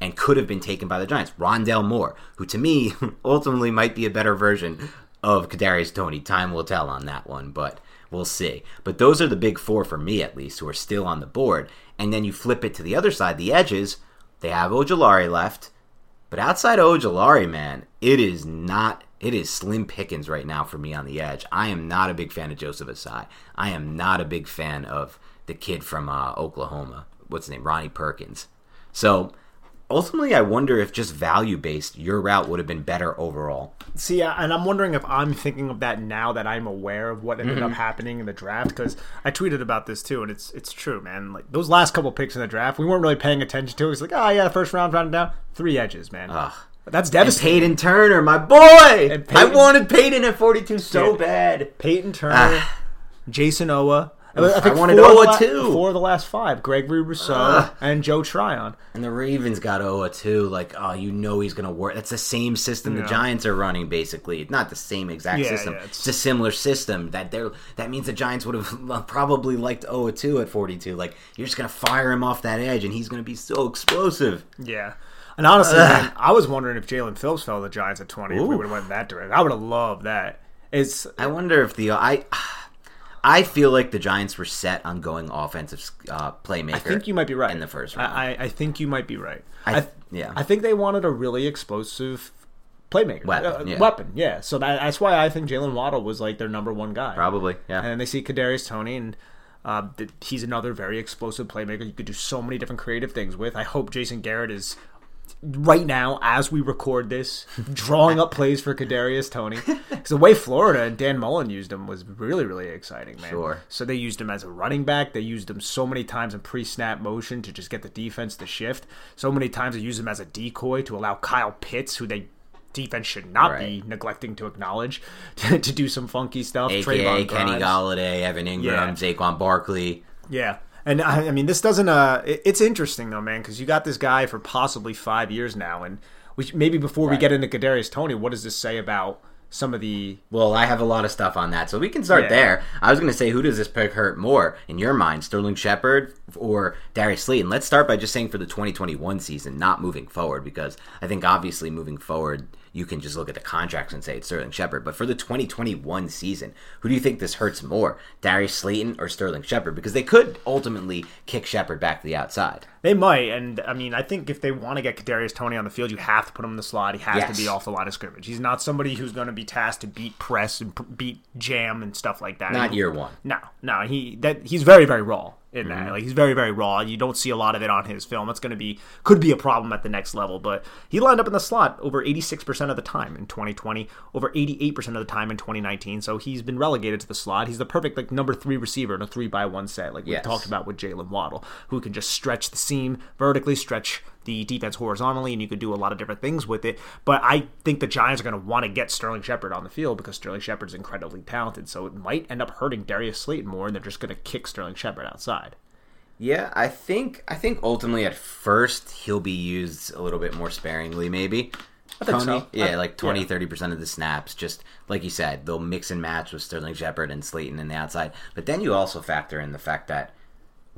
and could have been taken by the Giants. Rondale Moore, who to me ultimately might be a better version of Kadarius Toney. Time will tell on that one, but we'll see. But those are the big four for me, at least, who are still on the board. And then you flip it to the other side, the edges. They have Ojulari left, but outside Ojulari, man, it is not. It is slim pickings right now for me on the edge. I am not a big fan of Joseph Ossai. I am not a big fan of the kid from uh, Oklahoma. What's his name? Ronnie Perkins. So ultimately, I wonder if just value based, your route would have been better overall. See, and I'm wondering if I'm thinking of that now that I'm aware of what ended Mm-hmm. up happening in the draft because I tweeted about this too, and it's it's true, man. Like those last couple picks in the draft, we weren't really paying attention to. It was like, oh yeah, the first round rounded down, three edges, man. That's And devastating. Peyton Turner, my boy! And I wanted Peyton at 42 so Dude. bad. Peyton Turner, Ah. Jayson Oweh. Oof, I wanted Oweh la- too. Four of the last five: Gregory Rousseau Ugh. and Joe Tryon. And the Ravens got Oweh too. Like, oh, you know he's gonna work. That's the same system the Giants are running, basically. Not the same exact Yeah, system. yeah, it's... it's- a similar system. That they're that means the Giants would have probably liked Oweh too at forty two. Like, you're just gonna fire him off that edge, and he's gonna be so explosive. Yeah. And honestly, man, I was wondering if Jaelan Phillips fell to the Giants at 20 if we would have went that direction. I would have loved that. It's I wonder if the I. I feel like the Giants were set on going offensive uh, playmaker. I think you might be right in the first round. I, I, think you might be right. I- I, yeah. I think they wanted a really explosive playmaker Weapon, Uh, yeah. weapon. Yeah. So that, that's why I think Jaylen Waddle was like their number one guy. Probably, yeah. And then they see Kadarius Toney, and uh, he's another very explosive playmaker. You could do so many different creative things with. I hope Jason Garrett is right now as we record this, drawing up plays for Kadarius Toney. Because the way Florida and Dan Mullen used him was really, really exciting, man. Sure. So they used him as a running back. They used him so many times in pre-snap motion to just get the defense to shift. So many times they used him as a decoy to allow Kyle Pitts, who they defense should not Right. be neglecting to acknowledge, to, to do some funky stuff. AKA Kenny Grimes. Golladay, Evan Engram, Yeah. Saquon Barkley. Yeah. And I, I mean, this doesn't. Uh, it- it's interesting though, man, because you got this guy for possibly five years now, and we maybe before we get into Kadarius Toney, what does this say about some of the? Well, I have a lot of stuff on that, so we can start Yeah. there. I was going to say, who does this pick hurt more in your mind, Sterling Shepard or Darius Slayton Let's start by just saying for the 2021 season, not moving forward, because I think obviously moving forward, you can just look at the contracts and say it's Sterling Shepard. But for the 2021 season, who do you think this hurts more, Darius Slayton or Sterling Shepard? Because they could ultimately kick Shepard back to the outside. They might, and I mean, I think if they want to get Kadarius Toney on the field, you have to put him in the slot. He has Yes. to be off the line of scrimmage. He's not somebody who's going to be tasked to beat press and pr- beat jam and stuff like that. Not year one. No, no, he that he's very very raw in Mm-hmm. that. Like he's very very raw. You don't see a lot of it on his film. It's going to be could be a problem at the next level. But he lined up in the slot over 86 percent of the time in 2020, over 88 percent of the time in 2019. So he's been relegated to the slot. He's the perfect like number three receiver in a three by one set, like we Yes. talked about with Jalen Waddle, who can just stretch the seam vertically, stretch the defense horizontally, and you could do a lot of different things with it. But I think the Giants are going to want to get Sterling Shepard on the field because Sterling Shepard's incredibly talented. So it might end up hurting Darius Slayton more, and they're just going to kick Sterling Shepard outside. Yeah, I think I think ultimately at first he'll be used a little bit more sparingly, maybe. I think Toney? so. Yeah, I- like 20, yeah. 30% of the snaps. Just like you said, they'll mix and match with Sterling Shepard and Slayton in the outside. But then you also factor in the fact that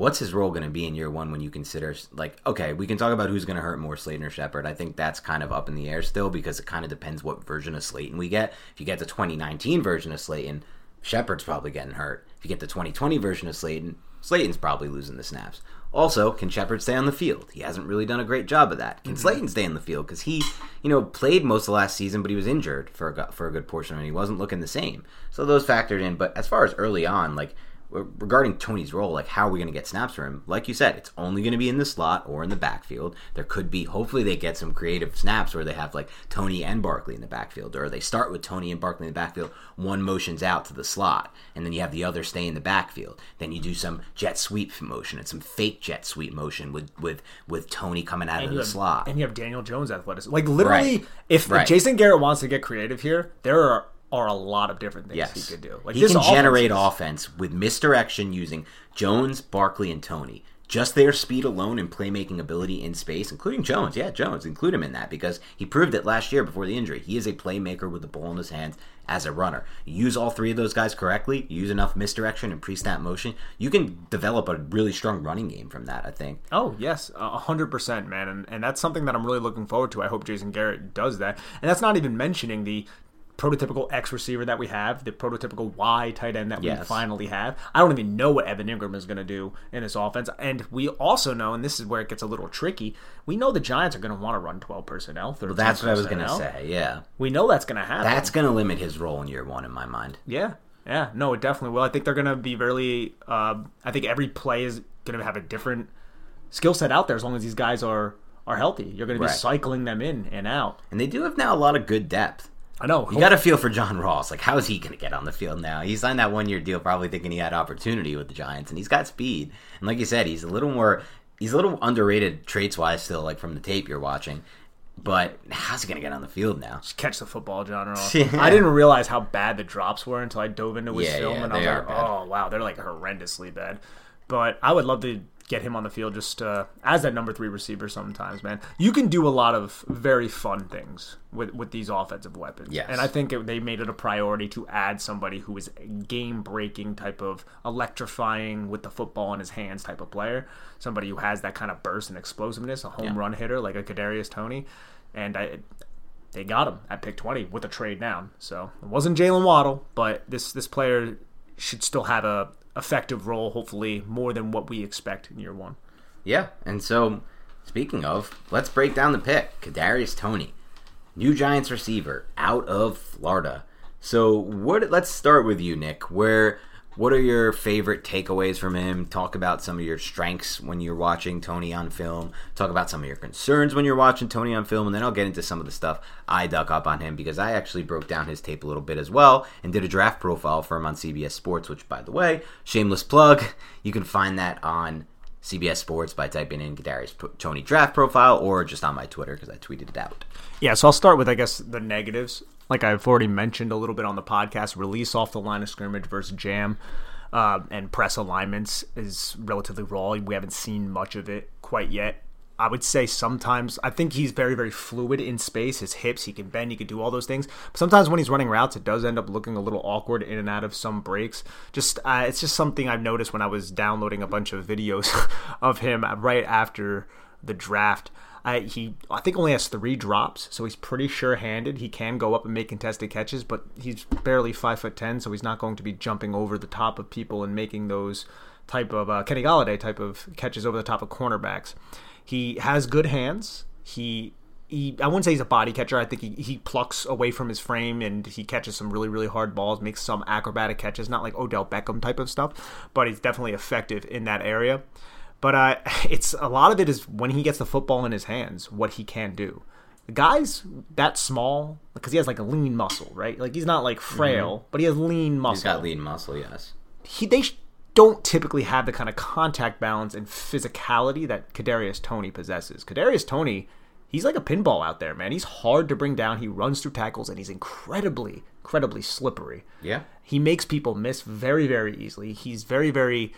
what's his role going to be in year one when you consider, like, okay, we can talk about who's going to hurt more, Slayton or Shepard. I think that's kind of up in the air still because it kind of depends what version of Slayton we get. If you get the 2019 version of Slayton, Shepard's probably getting hurt. If you get the 2020 version of Slayton, Slayton's probably losing the snaps. Also, can Shepard stay on the field? He hasn't really done a great job of that. Can mm-hmm. Slayton stay on the field? Because he, you know, played most of last season, but he was injured for a, for a good portion, and he wasn't looking the same. So those factored in. But as far as early on, like regarding Toney's role, like how are we going to get snaps for him? Like you said, it's only going to be in the slot or in the backfield. There could be, hopefully, they get some creative snaps where they have like Toney and Barkley in the backfield, or they start with Toney and Barkley in the backfield. One motions out to the slot, and then you have the other stay in the backfield. Then you do some jet sweep motion and some fake jet sweep motion with with with Toney coming out of the have, slot. and you have Daniel Jones athleticism. Like literally, Right. if, if Jason Garrett wants to get creative here, there are are a lot of different things Yes. he could do. Like he can generate offense with misdirection using Jones, Barkley, and Toney. Just their speed alone and playmaking ability in space, including Jones. Yeah, Jones, include him in that because he proved it last year before the injury. He is a playmaker with the ball in his hands as a runner. You use all three of those guys correctly, you use enough misdirection and pre-snap motion, you can develop a really strong running game from that, I think. Oh yes, a hundred percent, man, and and that's something that I'm really looking forward to. I hope Jason Garrett does that, and that's not even mentioning the prototypical X receiver that we have, the prototypical Y tight end that we finally have. I don't even know what Evan Engram is going to do in this offense, and we also know, and this is where it gets a little tricky. We know the Giants are going to want to run 12 personnel. 13 That's what I was going to say, yeah. We know that's going to happen. That's going to limit his role in year one in my mind. Yeah, yeah, no, it definitely will. I think they're going to be really. Um, I think every play is going to have a different skill set out there as long as these guys are are healthy. You're going to be Right. cycling them in and out. And they do have now a lot of good depth. I know. You got to feel for John Ross. Like, how is he going to get on the field now? He signed that one year deal, probably thinking he had opportunity with the Giants, and he's got speed. And like you said, he's a little more, he's a little underrated traits wise still, like from the tape you're watching. But how's he going to get on the field now? Just catch the football, John Ross. Yeah. I didn't realize how bad the drops were until I dove into his Yeah, film, yeah, and I was like. "Oh wow, they're like horrendously bad." But I would love to get him on the field just uh, as that number three receiver. Sometimes, man, you can do a lot of very fun things with with these offensive weapons. Yes. and I think it, they made it a priority to add somebody who is a game breaking type of electrifying with the football in his hands type of player. Somebody who has that kind of burst and explosiveness, a home Yeah. run hitter like a Kadarius Toney, and I they got him at pick 20 with a trade down. So it wasn't Jaylen Waddle, but this this player should still have a effective role, hopefully more than what we expect in year one. Yeah, and so speaking of, let's break down the pick. Kadarius Toney, new Giants receiver out of Florida. So what? Let's start with you, Nick. Where What are your favorite takeaways from him? Talk about some of your strengths when you're watching Toney on film. Talk about some of your concerns when you're watching Toney on film, and then I'll get into some of the stuff I dug up on him because I actually broke down his tape a little bit as well and did a draft profile for him on CBS Sports, which, by the way, shameless plug, you can find that on CBS Sports by typing in Kadarius Toney draft profile or just on my Twitter because I tweeted it out. Yeah, so I'll start with I guess the negatives. Like I've already mentioned a little bit on the podcast, release off the line of scrimmage versus jam. Uh, and press alignments is relatively raw. We haven't seen much of it quite yet. I would say sometimes I think he's very very fluid in space. His hips, he can bend, he can do all those things. But sometimes when he's running routes, it does end up looking a little awkward in and out of some breaks. Just uh, it's just something I've noticed when I was downloading a bunch of videos of him right after the draft. I, he I think only has three drops, so he's pretty sure-handed. He can go up and make contested catches, but he's barely five foot ten, so he's not going to be jumping over the top of people and making those type of uh, Kenny Golladay type of catches over the top of cornerbacks. He has good hands. He he, I wouldn't say he's a body catcher. I think he, he plucks away from his frame and he catches some really, really hard balls, makes some acrobatic catches, not like Odell Beckham type of stuff, but he's definitely effective in that area. But uh, it's a lot of it is when he gets the football in his hands, what he can do. The guy's that small because he has like a lean muscle, right? Like he's not like frail, mm-hmm. but he has lean muscle. He's got lean muscle, yes. He they don't typically have the kind of contact balance and physicality that Kadarius Toney possesses. Kadarius Toney, he's like a pinball out there, man. He's hard to bring down. He runs through tackles and he's incredibly, incredibly slippery. Yeah. He makes people miss very, very easily. He's very, very.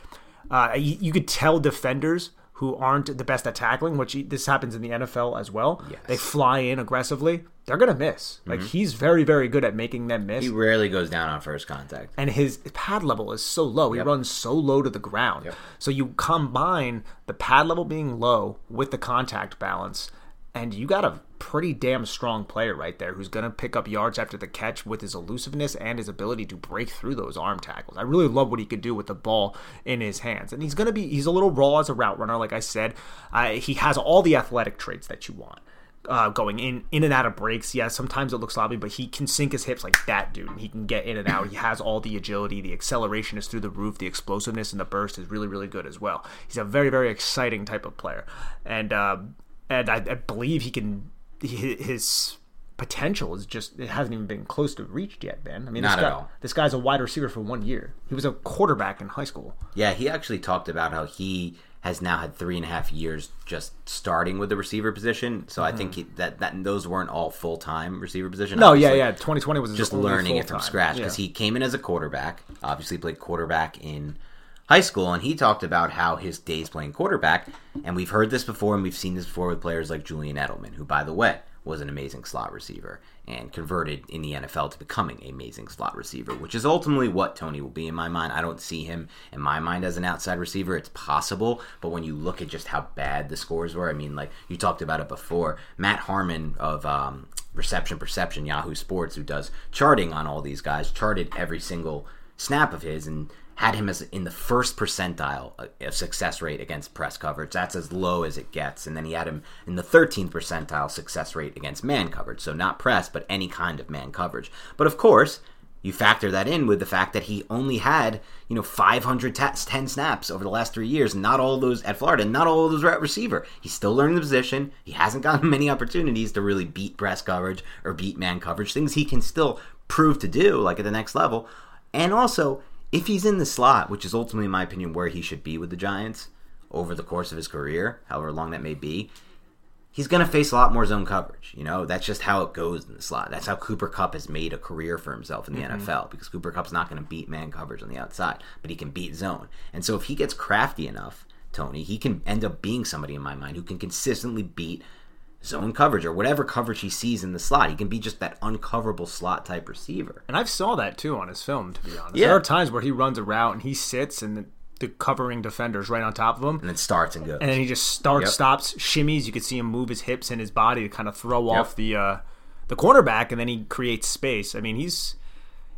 Uh, you, you could tell defenders who aren't the best at tackling, which this happens in the NFL as well. Yes. They fly in aggressively. They're gonna miss. Like mm-hmm. he's very, very good at making them miss. He rarely goes down on first contact, and his pad level is so low. Yep. He runs so low to the ground. Yep. So you combine the pad level being low with the contact balance, and you got a pretty damn strong player right there who's going to pick up yards after the catch with his elusiveness and his ability to break through those arm tackles. I really love what he could do with the ball in his hands. And he's going to be, he's a little raw as a route runner, like I said. Uh, he has all the athletic traits that you want. Uh, going in in and out of breaks. Yeah, sometimes it looks sloppy, but he can sink his hips like that dude. He can get in and out. He has all the agility. The acceleration is through the roof. The explosiveness and the burst is really, really good as well. He's a very, very exciting type of player. And uh, and I, I believe he can. His potential is just it hasn't even been close to reached yet, Ben. I mean, Not this, guy, at all. this guy's a wide receiver for one year. He was a quarterback in high school. Yeah, he actually talked about how he has now had three and a half years just starting with the receiver position. So mm-hmm. I think he, that that those weren't all full time receiver position. No, obviously. yeah, yeah. Twenty twenty was just learning it from scratch because yeah. he came in as a quarterback. Obviously, played quarterback in high school, and he talked about how his days playing quarterback, and we've heard this before, and we've seen this before with players like Julian Edelman, who, by the way, was an amazing slot receiver and converted in the NFL to becoming a amazing slot receiver, which is ultimately what Toney will be in my mind. I don't see him in my mind as an outside receiver. It's possible, but when you look at just how bad the scores were, I mean, like you talked about it before, Matt Harmon of um, Reception Perception, Yahoo Sports, who does charting on all these guys, charted every single snap of his and had him as in the first percentile of success rate against press coverage. That's as low as it gets. And then he had him in the 13th percentile success rate against man coverage. So not press, but any kind of man coverage. But of course, you factor that in with the fact that he only had, you know, 510 snaps over the last three years, not all those at Florida, not all those at receiver. He's still learning the position. He hasn't gotten many opportunities to really beat press coverage or beat man coverage, things he can still prove to do, like at the next level. And also, if he's in the slot, which is ultimately, in my opinion, where he should be with the Giants over the course of his career, however long that may be, he's going to face a lot more zone coverage. You know, that's just how it goes in the slot. That's how Cooper Kupp has made a career for himself in the mm-hmm. NFL because Cooper Kupp's not going to beat man coverage on the outside, but he can beat zone. And so if he gets crafty enough, Toney, he can end up being somebody in my mind who can consistently beat zone coverage or whatever coverage he sees in the slot. He can be just that uncoverable slot type receiver. And I've saw that too on his film, to be honest. Yeah. There are times where he runs a route and he sits and the, the covering defender's right on top of him. And then starts and goes. And then he just starts, yep. stops, shimmies. You can see him move his hips and his body to kind of throw yep. off the uh, the cornerback, and then he creates space. I mean, he's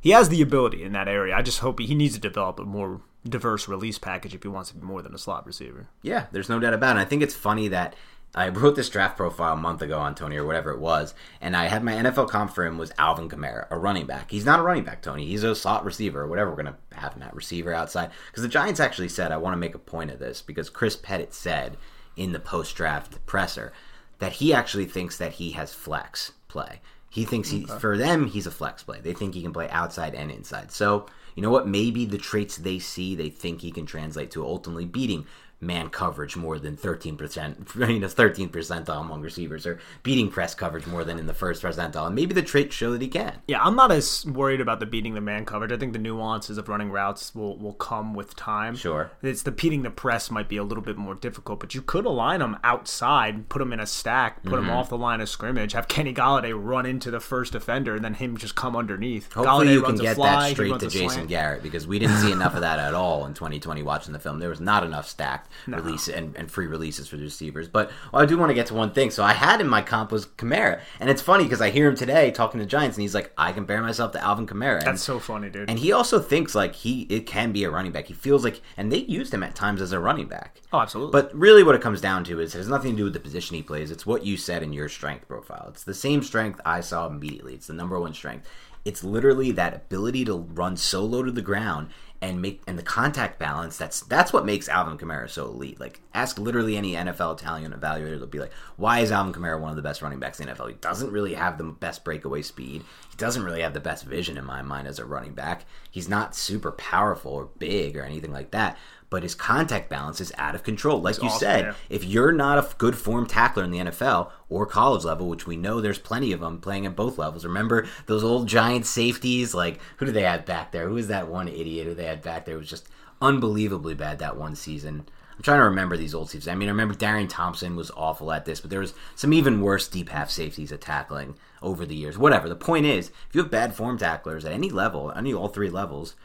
he has the ability in that area. I just hope he, he needs to develop a more diverse release package if he wants to be more than a slot receiver. Yeah, there's no doubt about it. I think it's funny that I wrote this draft profile a month ago on Toney or whatever it was, and I had my NFL comp for him was Alvin Kamara, a running back. He's not a running back, Toney. He's a slot receiver, or whatever we're gonna have him at receiver outside. Because the Giants actually said, I want to make a point of this because Chris Pettit said in the post draft presser that he actually thinks that he has flex play. He thinks he, for them, he's a flex play. They think he can play outside and inside. So, you know what? Maybe the traits they see, they think he can translate to ultimately beating man coverage more than 13%, I mean, a 13 percentile among receivers, or beating press coverage more than in the first percentile. And maybe the traits show that he can. Yeah, I'm not as worried about the beating the man coverage. I think the nuances of running routes will, will come with time. Sure. It's the beating the press might be a little bit more difficult, but you could align them outside, put them in a stack, put them mm-hmm. off the line of scrimmage, have Kenny Golladay run into the first defender, and then him just come underneath. Hopefully, Golladay you can get fly, that straight to Jason slant. Garrett because we didn't see enough of that at all in 2020 watching the film. There was not enough stacked release and, and free releases for the receivers. But well, I do want to get to one thing. So I had in my comp was Kamara, and it's funny because I hear him today talking to Giants, and he's like, "I compare myself to Alvin Kamara." And, That's so funny, dude. and he also thinks like he it can be a running back. He feels like, and they used him at times as a running back. oh, absolutely. But really, what it comes down to is it has nothing to do with the position he plays. It's what you said in your strength profile. It's the same strength I saw immediately. It's the number one strength. It's literally that ability to run so low to the ground and make and the contact balance. That's that's what makes Alvin Kamara so elite. Like ask literally any NFL Italian evaluator, they'll be like, "Why is Alvin Kamara one of the best running backs in the NFL? He doesn't really have the best breakaway speed. He doesn't really have the best vision in my mind as a running back. He's not super powerful or big or anything like that." But his contact balance is out of control. Like you awesome, said, yeah. if you're not a good form tackler in the NFL or college level, which we know there's plenty of them playing at both levels. Remember those old giant safeties? Like who do they have back there? Who is that one idiot who they had back there? It was just unbelievably bad that one season. I'm trying to remember these old safeties. I mean, I remember Darian Thompson was awful at this, but there was some even worse deep half safeties at tackling over the years. Whatever. The point is, if you have bad form tacklers at any level, any all three levels,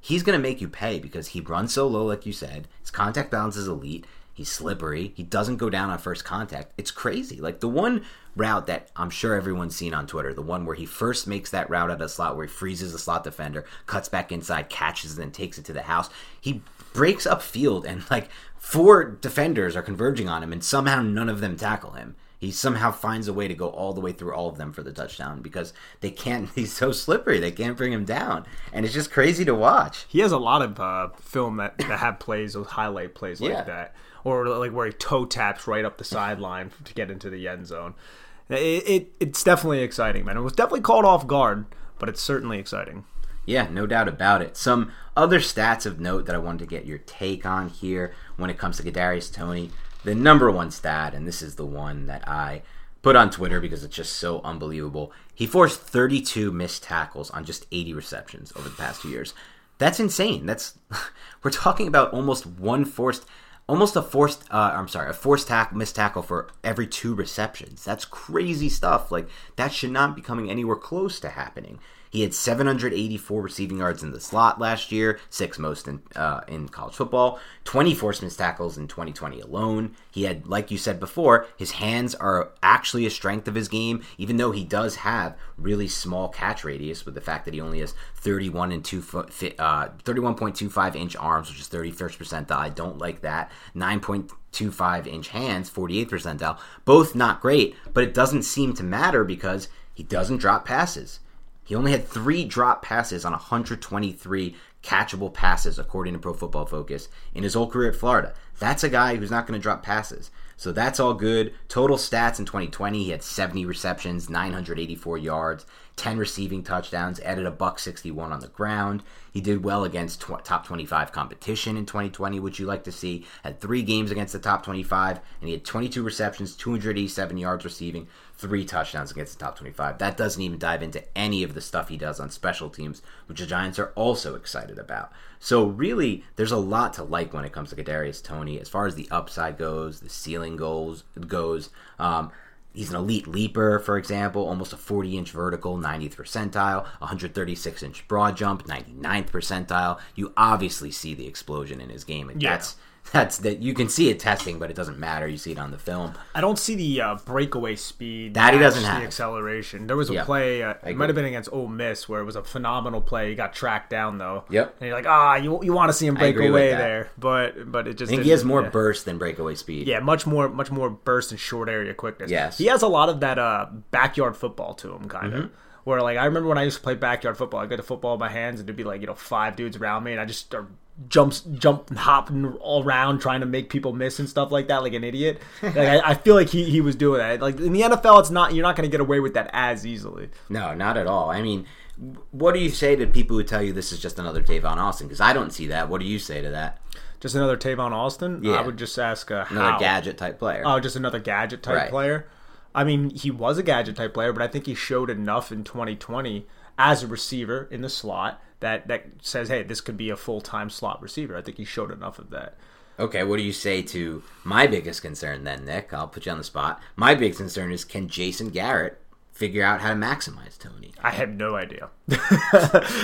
he's going to make you pay because he runs so low, like you said. His contact balance is elite. He's slippery. He doesn't go down on first contact. It's crazy. Like the one route that I'm sure everyone's seen on Twitter, the one where he first makes that route at a slot where he freezes the slot defender, cuts back inside, catches, and then takes it to the house. He breaks up field and like four defenders are converging on him, and somehow none of them tackle him. He somehow finds a way to go all the way through all of them for the touchdown because they can't. He's so slippery; they can't bring him down, and it's just crazy to watch. He has a lot of uh, film that, that have plays, those highlight plays like Yeah. that, or like where he toe taps right up the sideline to get into the end zone. It, it it's definitely exciting, man. It was definitely caught off guard, but it's certainly exciting. Yeah, no doubt about it. Some other stats of note that I wanted to get your take on here when it comes to Kadarius Toney. The number one stat, and this is the one that I put on Twitter because it's just so unbelievable. He forced 32 missed tackles on just 80 receptions over the past two years. That's insane. That's we're talking about almost one forced, almost a forced. Uh, I'm sorry, a forced tack missed tackle for every two receptions. That's crazy stuff. Like that should not be coming anywhere close to happening. He had 784 receiving yards in the slot last year, six most in uh, in college football. 20 forced missed tackles in 2020 alone. He had, like you said before, his hands are actually a strength of his game, even though he does have really small catch radius. With the fact that he only has 31 and two foot, uh, 31.25 inch arms, which is 31st percentile. I don't like that. 9.25 inch hands, 48th percentile. Both not great, but it doesn't seem to matter because he doesn't drop passes. He only had three drop passes on 123 catchable passes, according to Pro Football Focus, in his whole career at Florida. That's a guy who's not going to drop passes. So that's all good. Total stats in 2020, he had 70 receptions, 984 yards, 10 receiving touchdowns, added a buck 61 on the ground. He did well against tw- top 25 competition in 2020, which you like to see. Had three games against the top 25, and he had 22 receptions, 287 yards receiving, three touchdowns against the top 25. That doesn't even dive into any of the stuff he does on special teams, which the Giants are also excited about. So really, there's a lot to like when it comes to Kadarius Toney as far as the upside goes, the ceiling goals goes. Um, He's an elite leaper, for example, almost a 40 inch vertical, 90th percentile, 136 inch broad jump, 99th percentile. You obviously see the explosion in his game, and Yeah. that's that's that you can see it testing, but it doesn't matter. You see it on the film. I don't see the uh, breakaway speed. That he doesn't have. the acceleration. There was a Yeah, play. Uh, it might have been against Ole Miss where it was a phenomenal play. He got tracked down though. Yep. And you're like, ah, you you want to see him break away there, but but it just. I think he has more yeah. burst than breakaway speed. Yeah, much more, much more burst and short area quickness. Yes. he has a lot of that uh, backyard football to him, kind of, Where like I remember when I used to play backyard football, I get the football in my hands and there'd be like you know five dudes around me, and I just start jumps, jump, and hopping all around trying to make people miss and stuff like that, like an idiot. Like I, I feel like he, he was doing that. Like in the NFL, it's not you're not going to get away with that as easily. No, not at all. I mean, what do you say to people who tell you this is just another Tavon Austin? Because I don't see that. What do you say to that? Just another Tavon Austin. Yeah. I would just ask uh, Another how. gadget type player. Oh, just another gadget type Right. player. I mean, he was a gadget type player, but I think he showed enough in 2020 as a receiver in the slot that that says, hey, this could be a full time slot receiver. I think he showed enough of that. Okay, what do you say to my biggest concern then, Nick? I'll put you on the spot. My biggest concern is can Jason Garrett figure out how to maximize Toney? I have no idea.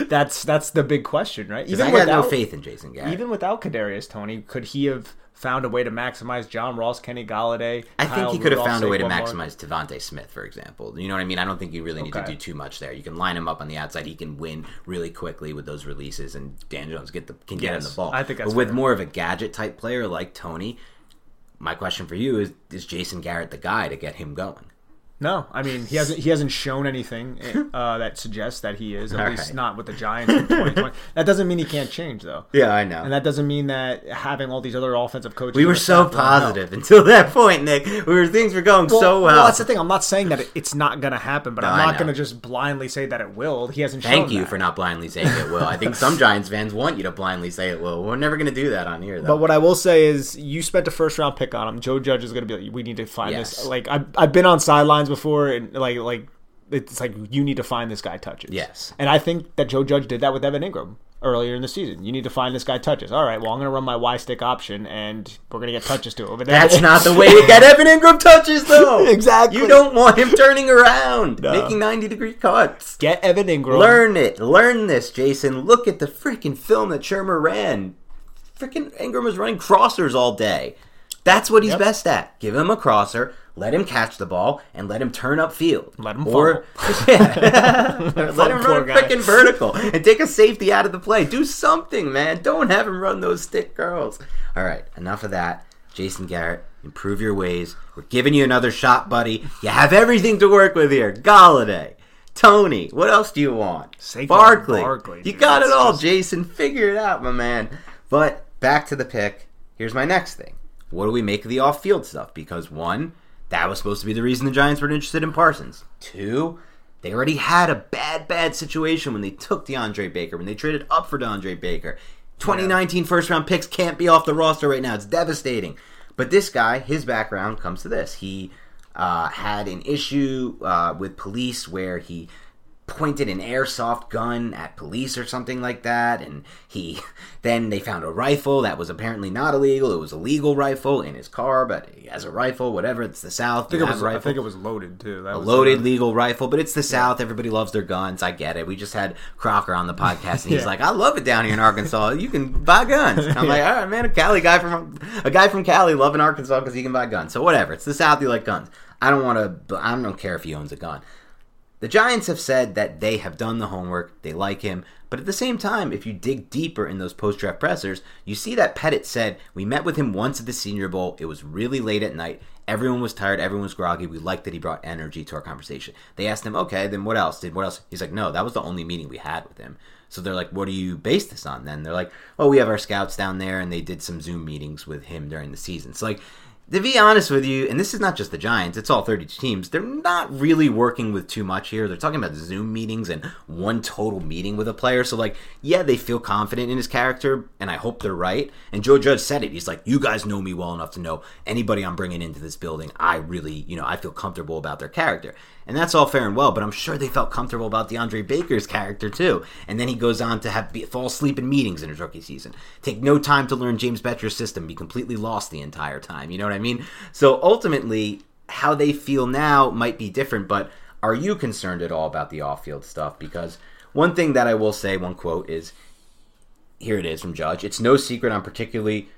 that's that's the big question, right? Because I got no faith in Jason Garrett. Even without Kadarius Toney, could he have found a way to maximize John Ross, Kenny Golladay? I think he could have found a way to maximize DeVonta Smith, for example. You know what I mean? I don't think you really need to do too much there. You can line him up on the outside. He can win really quickly with those releases, and Dan Jones get the can get him Yes, the ball. I think that's but with fair. more of a gadget type player like Toney, my question for you is: Is Jason Garrett the guy to get him going? No, I mean he hasn't he hasn't shown anything uh, that suggests that he is. At All least right. not with the Giants in 2020. that doesn't mean he can't change though. Yeah, I know. And that doesn't mean that having all these other offensive coaches. we were so staff won't help. positive until that point, Nick. We were things were going so well. Well. That's the thing. I'm not saying that it- it's not going to happen, but No, I'm not going to just blindly say that it will. He hasn't shown. Thank you that. for not blindly saying it will. I think some Giants fans want you to blindly say it will. We're never going to do that on here, though. But what I will say is, you spent a first round pick on him. Joe Judge is going to be like, we need to find Yes. this. Like I've, I've been on sidelines before, and like like it's like you need to find this guy touches. Yes. and I think that Joe Judge did that with Evan Engram earlier in the season. You need to find this guy touches. All right, well I'm going to run my Y stick option, and we're going to get touches to him. That's not the way to get Evan Engram touches, though. Exactly. You don't want him turning around, making 90 degree cuts. get Evan Engram. Learn it. Learn this, Jason. Look at the freaking film that Shurmur ran. Freaking Engram was running crossers all day. That's what he's Yep. best at. Give him a crosser, let him catch the ball, and let him turn upfield. Let him or let him run freaking vertical and take a safety out of the play. Do something, man. Don't have him run those stick curls. All right, enough of that. Jason Garrett, improve your ways. We're giving you another shot, buddy. You have everything to work with here. Golladay, Toney. What else do you want? Saquon Barkley. Barkley, you got it all, just- Jason. Figure it out, my man. But back to the pick. Here's my next thing. What do we make of the off-field stuff? Because one, that was supposed to be the reason the Giants were interested in Parsons. Two, they already had a bad, bad situation when they took DeAndre Baker, when they traded up for DeAndre Baker. 2019 first round picks can't be off the roster right now. It's devastating. But this guy, his background comes to this. He uh, had an issue uh, with police where he pointed an airsoft gun at police or something like that and he then they found a rifle that was apparently not illegal it was a legal rifle in his car but he has a rifle whatever it's the south I think, it was, I think it was loaded too. That a loaded legal rifle, but it's the South. Everybody loves their guns. I get it. We just had Crocker on the podcast, and he's Yeah. like, "I love it down here in Arkansas. You can buy guns." And I'm like, "All right, man, a Cali guy from a guy from Cali loving Arkansas because he can buy guns. So whatever. It's the South. You like guns. I don't want to. I don't care if he owns a gun." The Giants have said that they have done the homework, they like him, but at the same time, if you dig deeper in those post draft pressers, you see that Pettit said, We met with him once at the Senior Bowl. It was really late at night. Everyone was tired, everyone was groggy. We liked that he brought energy to our conversation. They asked him, Okay, then what else? Did what else? He's like, No, that was the only meeting we had with him. So they're like, What do you base this on then? They're like, Oh, we have our scouts down there, and they did some Zoom meetings with him during the season. So, like, to be honest with you, and this is not just the Giants, it's all 32 teams, they're not really working with too much here. They're talking about Zoom meetings and one total meeting with a player. So, like, yeah, they feel confident in his character, and I hope they're right. And Joe Judge said it. He's like, you guys know me well enough to know anybody I'm bringing into this building, I really, you know, I feel comfortable about their character. And that's all fair and well, but I'm sure they felt comfortable about DeAndre Baker's character too. And then he goes on to have be, fall asleep in meetings in his rookie season, take no time to learn James Bettcher's system, be completely lost the entire time. You know what I mean? So ultimately, how they feel now might be different. But are you concerned at all about the off-field stuff? Because one thing that I will say, one quote is, here it is from Judge. It's no secret I'm particularly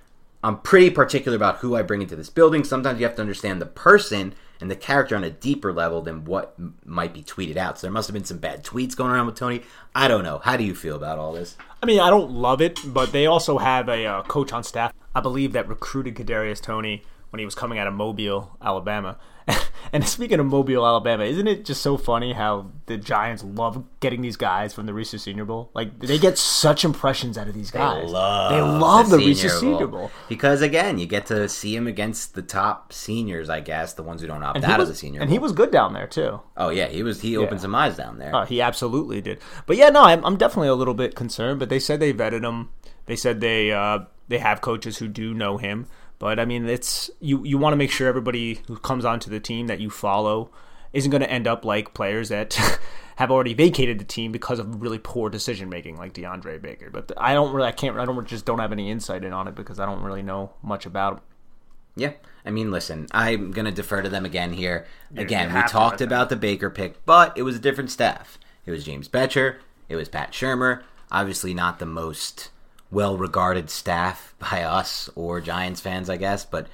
I'm pretty particular about who I bring into this building. Sometimes you have to understand the person and the character on a deeper level than what m- might be tweeted out. So there must have been some bad tweets going around with Toney. I don't know. How do you feel about all this? I mean, I don't love it, but they also have a uh, coach on staff, I believe, that recruited Kadarius Toney when he was coming out of Mobile, Alabama, And speaking of Mobile, Alabama, isn't it just so funny how the Giants love getting these guys from the Reese's Senior Bowl? Like they get such impressions out of these guys. They love, they love the, Reese's Senior Bowl. because again, you get to see him against the top seniors, I guess, the ones who don't opt And out was, of the Senior and Bowl. he was good down there too. oh yeah, he was. He opened some eyes down there. Oh, he absolutely did. But yeah, no, I'm, I'm definitely a little bit concerned. But they said they vetted him. They said they uh, they have coaches who do know him. But I mean, it's you you want to make sure everybody who comes onto the team that you follow isn't going to end up like players that have already vacated the team because of really poor decision making, like DeAndre Baker. But I don't really, I can't, I don't just don't have any insight in on it because I don't really know much about him. Yeah. I mean, listen, I'm going to defer to them again here. Again, you we have to talked let them. about the Baker pick, but it was a different staff. It was James Bettcher, it was Pat Shurmur, obviously not the most well regarded staff by us or Giants fans, I guess, but,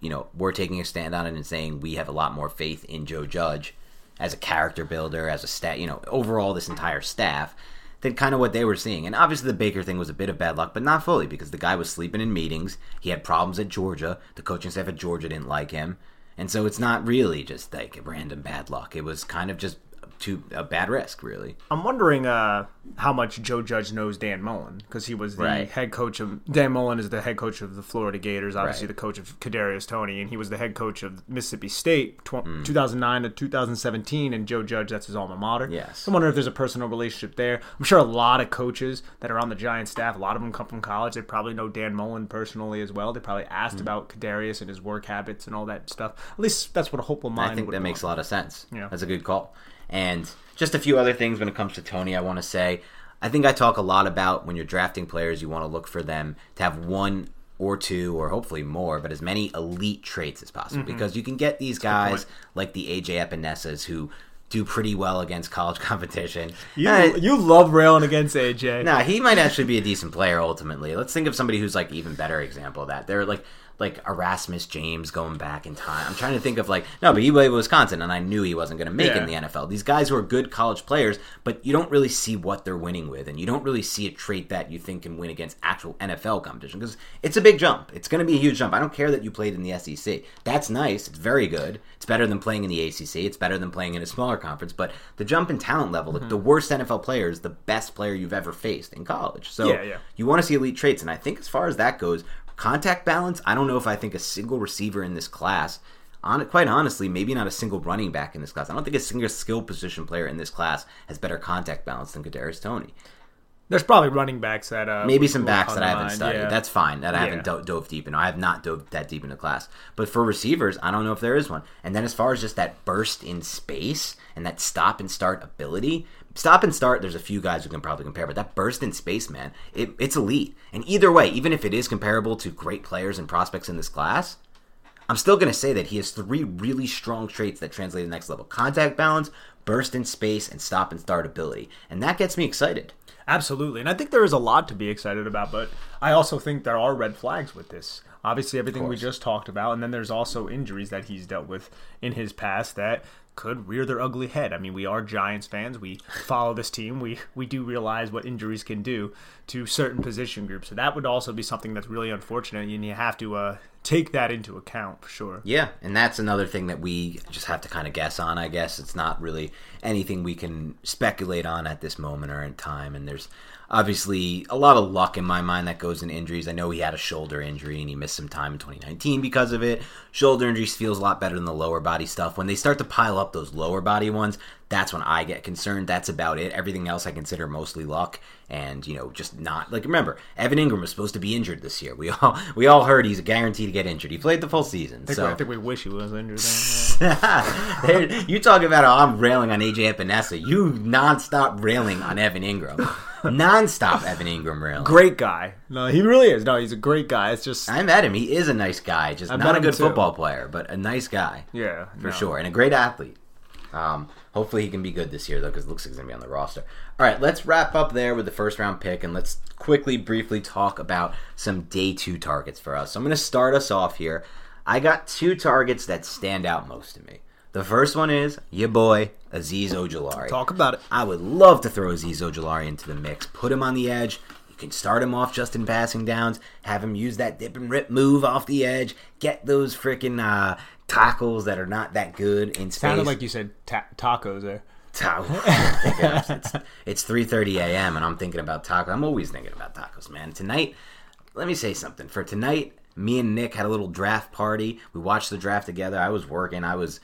you know, we're taking a stand on it and saying we have a lot more faith in Joe Judge as a character builder, as a stat, you know, overall this entire staff than kind of what they were seeing. And obviously, the Baker thing was a bit of bad luck, but not fully because the guy was sleeping in meetings. He had problems at Georgia. The coaching staff at Georgia didn't like him. And so it's not really just like random bad luck. It was kind of just too a bad risk, really. I'm wondering uh, how much Joe Judge knows Dan Mullen because he was the Right. head coach of Dan Mullen is the head coach of the Florida Gators, obviously Right. the coach of Kadarius Toney, and he was the head coach of Mississippi State tw- Hmm. 2009 to 2017. And Joe Judge, that's his alma mater. Yes. I wonder if there's a personal relationship there. I'm sure a lot of coaches that are on the Giants staff, a lot of them come from college. They probably know Dan Mullen personally as well. They probably asked Hmm. about Kadarius and his work habits and all that stuff. At least that's what a hopeful mind. I think that want. makes a lot of sense. Yeah. That's a good call. And just a few other things when it comes to Toney, I want to say. I think I talk a lot about when you're drafting players, you want to look for them to have one or two, or hopefully more, but as many elite traits as possible. Mm-hmm. Because you can get these guys like the AJ Epenesas who do pretty well against college competition. You, Uh, you love railing against AJ. Nah, he might actually be a decent player ultimately. Let's think of somebody who's like even better example of that. They're like like Erasmus James going back in time. I'm trying to think of like no, but he played Wisconsin, and I knew he wasn't going to make it in the NFL. These guys who are good college players, but you don't really see what they're winning with, and you don't really see a trait that you think can win against actual NFL competition because it's a big jump. It's going to be a huge jump. I don't care that you played in the SEC. That's nice. It's very good. It's better than playing in the ACC. It's better than playing in a smaller conference. But the jump in talent level, like the mm-hmm. worst NFL player is the best player you've ever faced in college. So Yeah, yeah. you want to see elite traits, and I think as far as that goes, contact balance. I don't know if I think a single receiver in this class. On quite honestly, maybe not a single running back in this class. I don't think a single skill position player in this class has better contact balance than Kadarius Toney. There's probably running backs that uh, Maybe some backs that I haven't studied. yeah. That's fine. That I haven't do- dove deep into. I have not dove that deep into class. But for receivers, I don't know if there is one. And then as far as just that burst in space and that stop and start ability, stop and start, there's a few guys who can probably compare. But that burst in space, man, it, it's elite. And either way, even if it is comparable to great players and prospects in this class, I'm still going to say that he has three really strong traits that translate to the next level contact balance, burst in space, and stop and start ability. And that gets me excited. Absolutely. And I think there is a lot to be excited about, but I also think there are red flags with this. Obviously, everything we just talked about, and then there's also injuries that he's dealt with in his past that could rear their ugly head. I mean, we are Giants fans. We follow this team. We we do realize what injuries can do to certain position groups. So that would also be something that's really unfortunate, and you have to uh, take that into account for sure. Yeah, and that's another thing that we just have to kind of guess on, I guess. It's not really anything we can speculate on at this moment or in time. And there's obviously a lot of luck in my mind that goes in injuries. I know he had a shoulder injury and he missed some time in 2019 because of it. Shoulder injuries feels a lot better than the lower body stuff. When they start to pile up those lower body ones, that's when I get concerned. That's about it. Everything else I consider mostly luck and, you know, just not like remember, Evan Engram was supposed to be injured this year. We all we all heard he's a guarantee to get injured. He played the full season. I think, so we, I think we wish he was injured. Then. You talk about how I'm railing on AJ Epenesa. You nonstop railing on Evan Engram. nonstop Evan Engram railing. great guy. No, he really is. No, he's a great guy. It's just I met him. He is a nice guy. Just I not a good too. football player, but a nice guy yeah, for no. sure, and a great athlete. Um, hopefully he can be good this year though, because it looks like he's gonna be on the roster. All right, let's wrap up there with the first round pick, and let's quickly, briefly talk about some day two targets for us. So I'm gonna start us off here. I got two targets that stand out most to me. The first one is your boy Azeez Ojulari. Talk about it. I would love to throw Azeez Ojulari into the mix, put him on the edge. You can start him off just in passing downs, have him use that dip and rip move off the edge, get those freaking uh, tackles that are not that good in space. Sounded like you said ta- tacos there. it's, it's 3.30 a.m. and I'm thinking about tacos. I'm always thinking about tacos, man. Tonight, let me say something. For tonight, me and Nick had a little draft party. We watched the draft together. I was working. I was,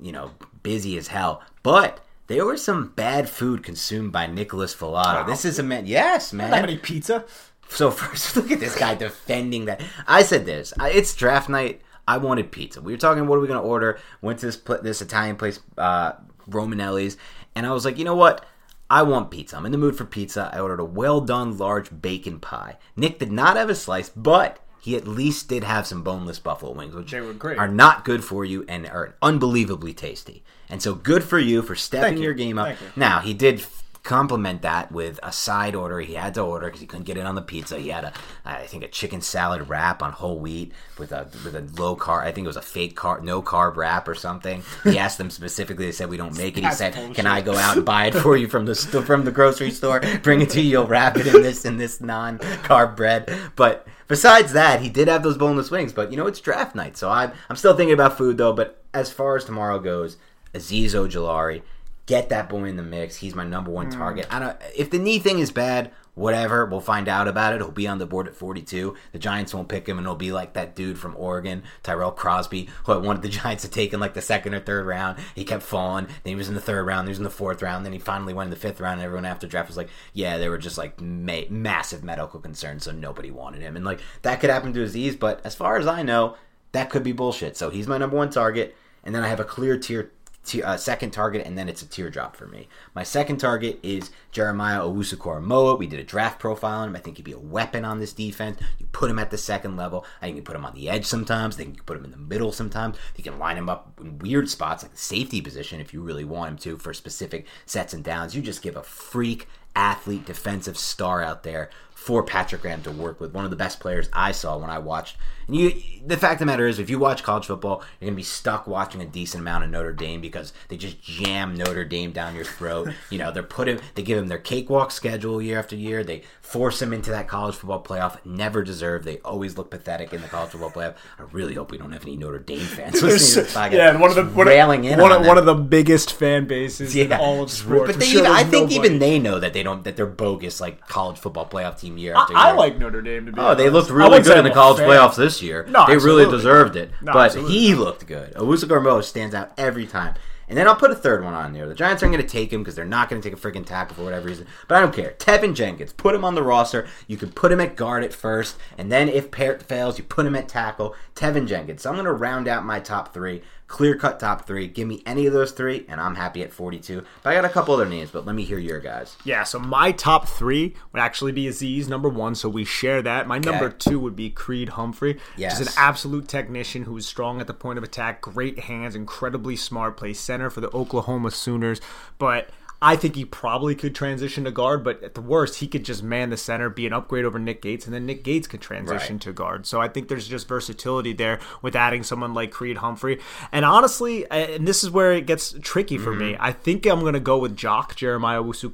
you know, busy as hell. But there was some bad food consumed by Nicholas Falato. Wow. This is a man. Yes, man. That many pizza? So first, look at this guy defending that. I said this. It's draft night. I wanted pizza. We were talking, what are we going to order? Went to this this Italian place, uh, Romanelli's, and I was like, you know what? I want pizza. I'm in the mood for pizza. I ordered a well done large bacon pie. Nick did not have a slice, but he at least did have some boneless buffalo wings, which They were great. are not good for you and are unbelievably tasty. And so good for you for stepping you. your game up. You. Now he did complement that with a side order. He had to order because he couldn't get it on the pizza. He had a, I think, a chicken salad wrap on whole wheat with a with a low carb. I think it was a fake carb, no carb wrap or something. He asked them specifically. They said we don't make it. He That's said, bullshit. "Can I go out and buy it for you from the st- from the grocery store? Bring it to you. You'll wrap it in this in this non carb bread." But besides that, he did have those boneless wings. But you know, it's draft night, so I'm I'm still thinking about food though. But as far as tomorrow goes, Azeez Ojulari, get that boy in the mix. He's my number one hmm. target. I don't. If the knee thing is bad, whatever. We'll find out about it. He'll be on the board at 42. The Giants won't pick him, and it'll be like that dude from Oregon, Tyrell Crosby, who I wanted the Giants to take in like the second or third round. He kept falling. Then he was in the third round. Then he was in the fourth round. Then he finally went in the fifth round. And everyone after draft was like, "Yeah, there were just like ma- massive medical concerns, so nobody wanted him." And like that could happen to Azeez, but as far as I know, that could be bullshit. So he's my number one target, and then I have a clear tier t- uh, second target, and then it's a teardrop for me. My second target is Jeremiah Owusu-Koramoah. We did a draft profile on him. I think he'd be a weapon on this defense. You put him at the second level. I think you put him on the edge sometimes. Then you can put him in the middle sometimes. You can line him up in weird spots like the safety position if you really want him to for specific sets and downs. You just give a freak athlete defensive star out there for Patrick Graham to work with. One of the best players I saw when I watched. And you, the fact of the matter is, if you watch college football, you're gonna be stuck watching a decent amount of Notre Dame because they just jam Notre Dame down your throat. you know, they're putting, they give them their cakewalk schedule year after year. They force them into that college football playoff. Never deserve. They always look pathetic in the college football playoff. I really hope we don't have any Notre Dame fans listening to this podcast. yeah, and one of the one, railing in one, on of, one of the biggest fan bases in all of sports. But they sure even, I think nobody- even they know that they don't that they're bogus like college football playoff team year after year. I, I like Notre Dame to be. Oh, they looked really good in the college fan. playoffs this year. No, they really deserved it. No, but absolutely. he looked good. Owusu-Koramoah stands out every time. And then I'll put a third one on there. The Giants aren't going to take him because they're not going to take a freaking tackle for whatever reason. But I don't care. Teven Jenkins, put him on the roster. You can put him at guard at first, and then if Peart fails, you put him at tackle. Teven Jenkins. So I'm going to round out my top three, clear cut top three. Give me any of those three, and I'm happy at 42. But I got a couple other names, but let me hear your guys. Yeah, so my top three would actually be Azeez, number one, so we share that. My number two would be Creed Humphrey, Yes. just an absolute technician who's strong at the point of attack, great hands, incredibly smart, plays center for the Oklahoma Sooners. But I think he probably could transition to guard, but at the worst, he could just man the center, be an upgrade over Nick Gates, and then Nick Gates could transition Right. to guard. So I think there's just versatility there with adding someone like Creed Humphrey. And honestly, uh, and this is where it gets tricky for me. I think I'm going to go with JOK Jeremiah Wusu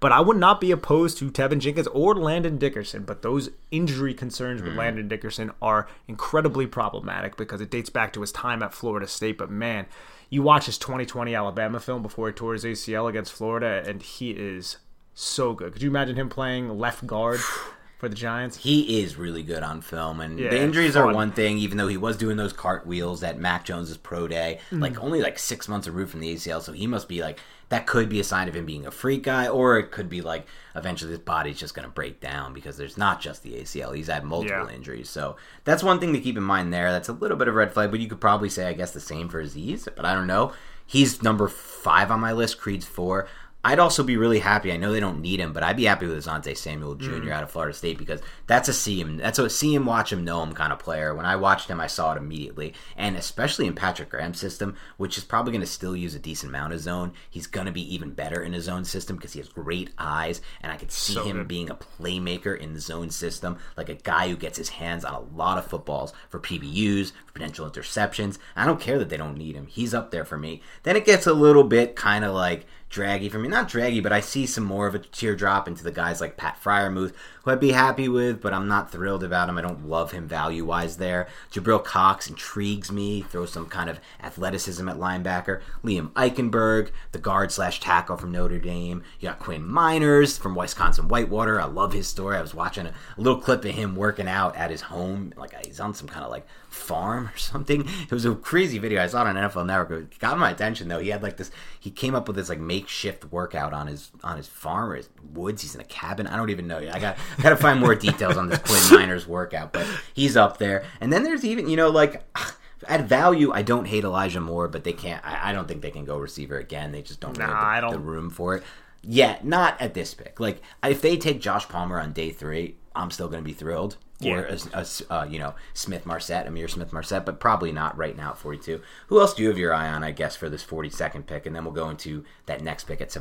but I would not be opposed to Teven Jenkins or Landon Dickerson. But those injury concerns with Landon Dickerson are incredibly problematic because it dates back to his time at Florida State. But man, you watch his 2020 Alabama film before he tore his ACL against Florida, and he is so good. Could you imagine him playing left guard for the Giants? He is really good on film, and Yeah, the injuries are one thing. Even though he was doing those cartwheels at Mac Jones's pro day, Mm. like only like six months removed from the ACL, so he must be like that. Could be a sign of him being a freak guy, or it could be like eventually his body's just going to break down because there's not just the ACL; he's had multiple Yeah. injuries. So that's one thing to keep in mind there. That's a little bit of red flag, but you could probably say, I guess, the same for Azeez. But I don't know. He's number five on my list. Creed's four. I'd also be really happy. I know they don't need him, but I'd be happy with Asante Samuel Jr. Mm. out of Florida State because that's a see him. That's a see him, watch him, know him kind of player. When I watched him, I saw it immediately, and especially in Patrick Graham's system, which is probably going to still use a decent amount of zone. He's going to be even better in his zone system because he has great eyes, and I could see So him good. being a playmaker in the zone system, like a guy who gets his hands on a lot of footballs for PBUs, for potential interceptions. I don't care that they don't need him. He's up there for me. Then it gets a little bit kind of like draggy for me. Not draggy, but I see some more of a teardrop into the guys like Pat Freiermuth, who I'd be happy with, but I'm not thrilled about him. I don't love him value wise there. Jabril Cox intrigues me, throws some kind of athleticism at linebacker. Liam Eichenberg, the guard slash tackle from Notre Dame. You got Quinn Meinerz from Wisconsin Whitewater. I love his story. I was watching a, little clip of him working out at his home. Like he's on some kind of like farm or something. It was a crazy video. I saw it on NFL Network. It got my attention though. He had like this. He came up with this like makeshift workout on his on his farm or his woods. He's in a cabin. I don't even know. I got got to find more details on this Quinn Meinerz workout, but he's up there. And then there's even you know like. At value, I don't hate Elijah Moore, but they can't. I, I don't think they can go receiver again. They just don't Nah, have the, don't- the room for it. Yeah, not at this pick. Like if they take Josh Palmer on day three, I'm still going to be thrilled. Yeah. Or a, a- uh, you know Smith-Marsette, Amir Smith Marset, but probably not right now at 42. Who else do you have your eye on? I guess for this 42nd pick, and then we'll go into that next pick at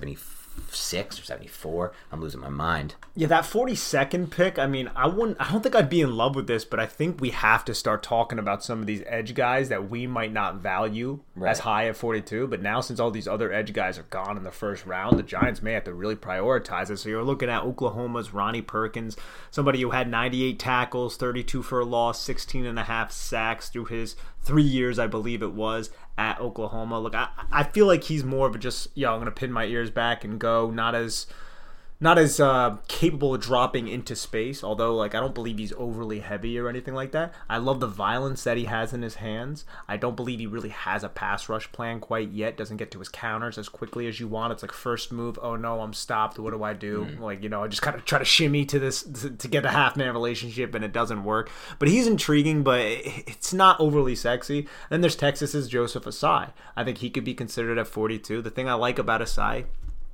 76 or 74. I'm losing my mind. Yeah, that 42nd pick, I mean, I wouldn't I don't think I'd be in love with this, but I think we have to start talking about some of these edge guys that we might not value Right. as high at 42, but now since all these other edge guys are gone in the first round, the Giants may have to really prioritize it. So you're looking at Oklahoma's Ronnie Perkins, somebody who had 98 tackles, 32 for a loss, 16 and a half sacks through his 3 years I believe it was at Oklahoma. Look, I I feel like he's more of a just, yeah, I'm going to pin my ears back and go, not as not as uh, capable of dropping into space. Although, like, I don't believe he's overly heavy or anything like that. I love the violence that he has in his hands. I don't believe he really has a pass rush plan quite yet. Doesn't get to his counters as quickly as you want. It's like first move. Oh no, I'm stopped. What do I do? Like, you know, I just kind of try to shimmy to this to, to get a half man relationship, and it doesn't work. But he's intriguing, but it's not overly sexy. Then there's Texas's Joseph Ossai. I think he could be considered at 42. The thing I like about Ossai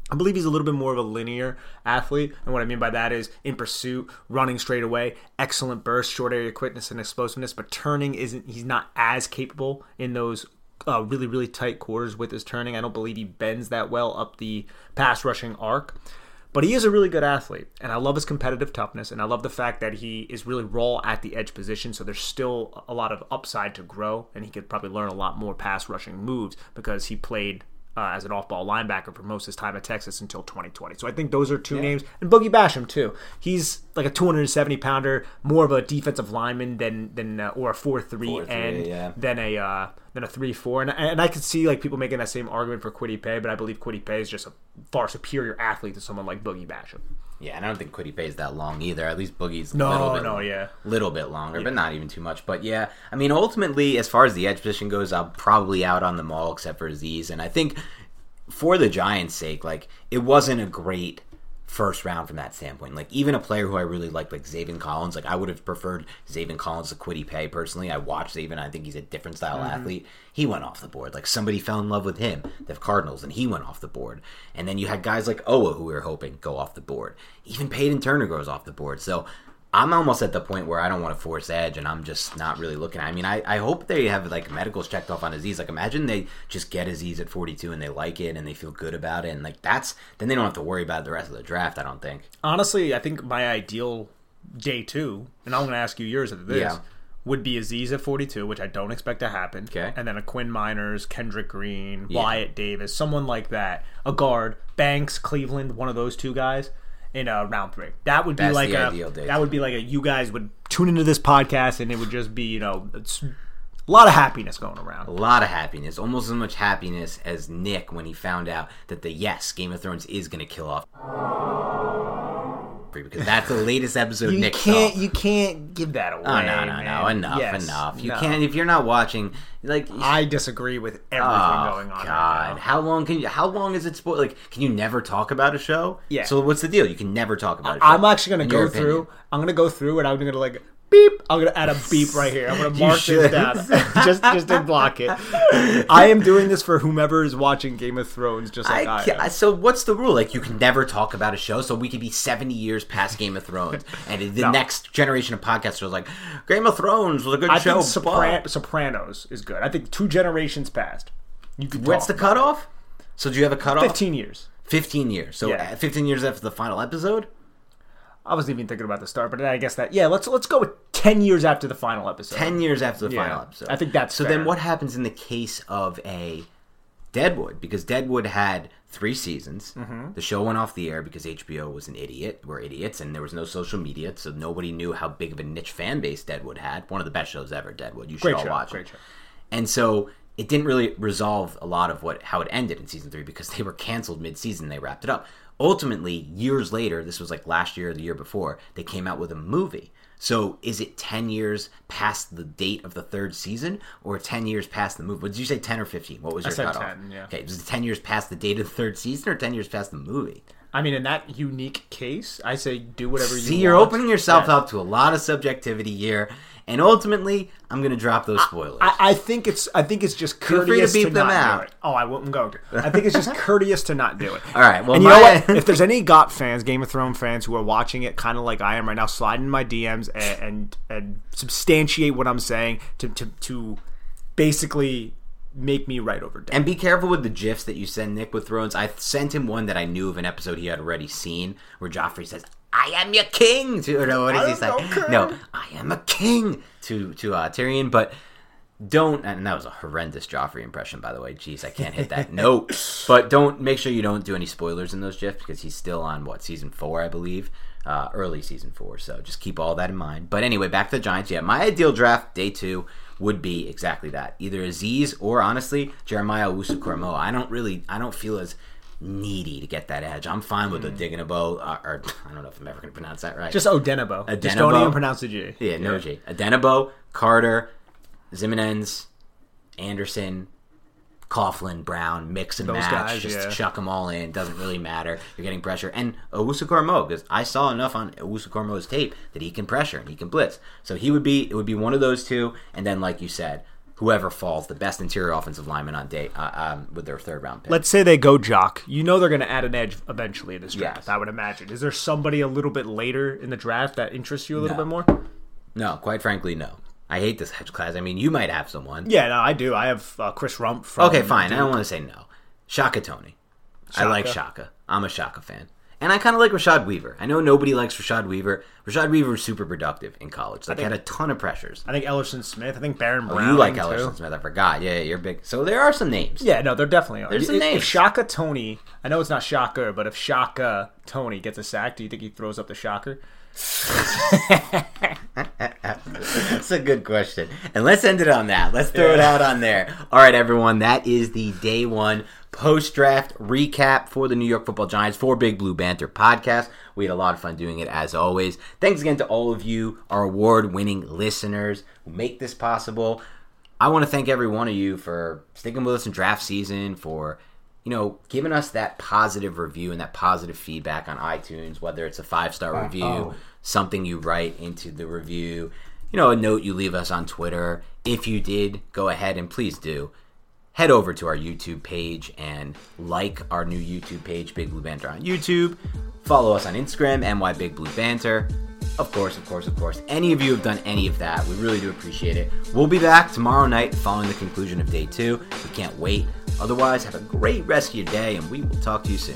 I believe he's a little bit more of a linear athlete, and what I mean by that is in pursuit, running straight away, excellent burst, short area quickness, and explosiveness. But turning isn't he's not as capable in those uh, really really tight quarters with his turning. I don't believe he bends that well up the pass rushing arc. But he is a really good athlete, and I love his competitive toughness, and I love the fact that he is really raw at the edge position. So there's still a lot of upside to grow, and he could probably learn a lot more pass rushing moves because he played uh, as an off-ball linebacker for most of his time at Texas until 2020. So I think those are two names, and Boogie Basham too. He's like a 270 pounder, more of a defensive lineman than than uh, or a four three 4'3", and yeah. than a uh, than a three four. And and I could see like people making that same argument for Kwity Paye, but I believe Kwity Paye is just a far superior athlete to someone like Boogie Basham. Yeah, and I don't think Kwity Paye's that long either. At least Boogie's a No, little bit, no, yeah. little bit longer, but not even too much. But yeah, I mean, ultimately, as far as the edge position goes, I'm probably out on them all except for Azeez. And I think for the Giants' sake, like it wasn't a great first round from that standpoint. Like even a player who I really like, like Zaven Collins, like I would have preferred Zaven Collins to Kwity Paye personally. I watched Zaven. I think he's a different style mm-hmm. athlete. He went off the board. Like somebody fell in love with him, the Cardinals, and he went off the board. And then you had guys like Oweh who we were hoping go off the board. Even Peyton Turner goes off the board. So I'm almost at the point where I don't want to force edge, and I'm just not really looking. I mean, I, I hope they have like medicals checked off on Azeez. Like, imagine they just get Azeez at 42 and they like it and they feel good about it, and like that's then they don't have to worry about the rest of the draft. I don't think. Honestly, I think my ideal day two, and I'm going to ask you yours after this, Yeah. would be Azeez at 42, which I don't expect to happen. Okay. And then a Quinn Meinerz, Kendrick Green, Yeah. Wyatt Davis, someone like that. A guard, Banks, Cleveland, one of those two guys in uh, round three. That would be That's like a ideal day that would be like a you guys would tune into this podcast and it would just be you know it's a lot of happiness going around. A lot of happiness, almost as much happiness as Nick when he found out that the yes Game of Thrones is going to kill off. Because that's the latest episode You Nick can't saw. you can't give that away. Oh no no no! man. Enough Yes, enough! You no. can't if you're not watching. Like I disagree with everything Oh, going on. right God, now. how long can you? How long is it spoiled? Like, can you never talk about a show? Yeah. So what's the deal? You can never talk about. a show. I'm actually gonna go through. I'm gonna go through and I'm gonna like beep. I'm gonna add a beep right here. I'm gonna mark this down just just to block it. I am doing this for whomever is watching Game of Thrones, just like I, I am. so what's the rule? Like you can never talk about a show, so we could be seventy years past Game of Thrones, and the No. next generation of podcasters are like, Game of Thrones was a good I show. think but-" Sopran- Sopranos is good. I think two generations past. You could What's the cutoff? So do you have a cutoff? Fifteen years. Fifteen years. So Yeah. uh, fifteen years after the final episode. I wasn't even thinking about the start, but I guess that yeah. Let's let's go with ten years after the final episode. Ten years after the Yeah. final episode. I think that's so. fair. Then what happens in the case of a Deadwood because Deadwood had three seasons. Mm-hmm. The show went off the air because HBO was an idiot. We're idiots, and there was no social media, so nobody knew how big of a niche fan base Deadwood had. One of the best shows ever, Deadwood. You should Great all show, watch great it. show. And so it didn't really resolve a lot of what how it ended in season three because they were canceled mid season. They wrapped it up. Ultimately, years later, this was like last year or the year before, they came out with a movie. So is it ten years past the date of the third season, or ten years past the movie? What did you say, ten or fifteen? What was your I said cutoff? 10, yeah. Okay, was it ten years past the date of the third season, or ten years past the movie? I mean, in that unique case, I say do whatever you See, want. you're opening yourself Yeah. up to a lot of subjectivity here, and ultimately, I'm going to drop those spoilers. I, I think it's I think it's just to courteous beep them not out. do it. Oh, I wouldn't go to. I think it's just courteous to not do it. All right, well, and you know what? If there's any GOT fans, Game of Thrones fans who are watching it, kind of like I am right now, slide in my DMs and and, and substantiate what I'm saying to to to basically make me right over dead. And be careful with the gifs that you send Nick with Thrones. I sent him one that I knew of an episode he had already seen, where Joffrey says, "I am your king." To or no, what does he say? am your king. No, I am a king to to uh, Tyrion. But don't, and that was a horrendous Joffrey impression, by the way. Jeez, I can't hit that note. But don't make sure you don't do any spoilers in those gifs because he's still on what season four, I believe. Uh, early season four, so just keep all that in mind. But anyway, back to the Giants. Yeah, my ideal draft day two would be exactly that. Either Azeez or honestly Jeremiah Owusu-Koramoah. I don't really, I don't feel as needy to get that edge. I'm fine with the digging a bow, uh, or I don't know if I'm ever going to pronounce that right. just Odenabo. Just Odenabo? don't even pronounce the G. yeah, no G. Adenabo, Carter, Ximines, Anderson, Coughlin, Brown, mix and Those match. guys, just yeah. chuck them all in. Doesn't really matter. You're getting pressure. And Owusu-Koramoah, because I saw enough on Owusu-Koramoah's tape that he can pressure and he can blitz. So he would be, it would be one of those two. And then, like you said, whoever falls, the best interior offensive lineman on day uh, um, with their third round pick. Let's say they go JOK. You know they're going to add an edge eventually in this draft. Yes. I would imagine. Is there somebody a little bit later in the draft that interests you a little No. bit more? no, quite frankly, no. I hate this hedge class. I mean, you might have someone. Yeah, no, I do. I have uh, Chris Rumph. From Okay, fine. I don't want to say no. Shaka Toney. I like Shaka. Shaka. I'm a Shaka fan. And I kind of like Rashad Weaver. I know nobody likes Rashad Weaver. Rashad Weaver was super productive in college. Like, had a ton of pressures. I think Elerson Smith. I think Baron Brown. Oh, you like too. Elerson Smith. I forgot. Yeah, yeah, you're big. So there are some names. Yeah, no, there definitely are. There's if, some if. Shaka Toney, I know it's not Shocker, but if Shaka Toney gets a sack, do you think he throws up the shocker? That's a good question. And let's end it on that. Let's throw it out on there. All right, everyone. That is the day one post draft recap for the New York Football Giants for Big Blue Banter podcast. We had a lot of fun doing it as always. Thanks again to all of you, our award winning listeners who make this possible. I want to thank every one of you for sticking with us in draft season, for you know, giving us that positive review and that positive feedback on iTunes, whether it's a five star review, oh. something you write into the review, you know, a note you leave us on Twitter. If you did, go ahead and please do. Head over to our YouTube page and like our new YouTube page, Big Blue Banter on YouTube. Follow us on Instagram, NY Big Blue Banter. Of course, of course, of course. Any of you have done any of that. We really do appreciate it. We'll be back tomorrow night following the conclusion of day two. We can't wait. Otherwise, have a great rest of your day, and we will talk to you soon.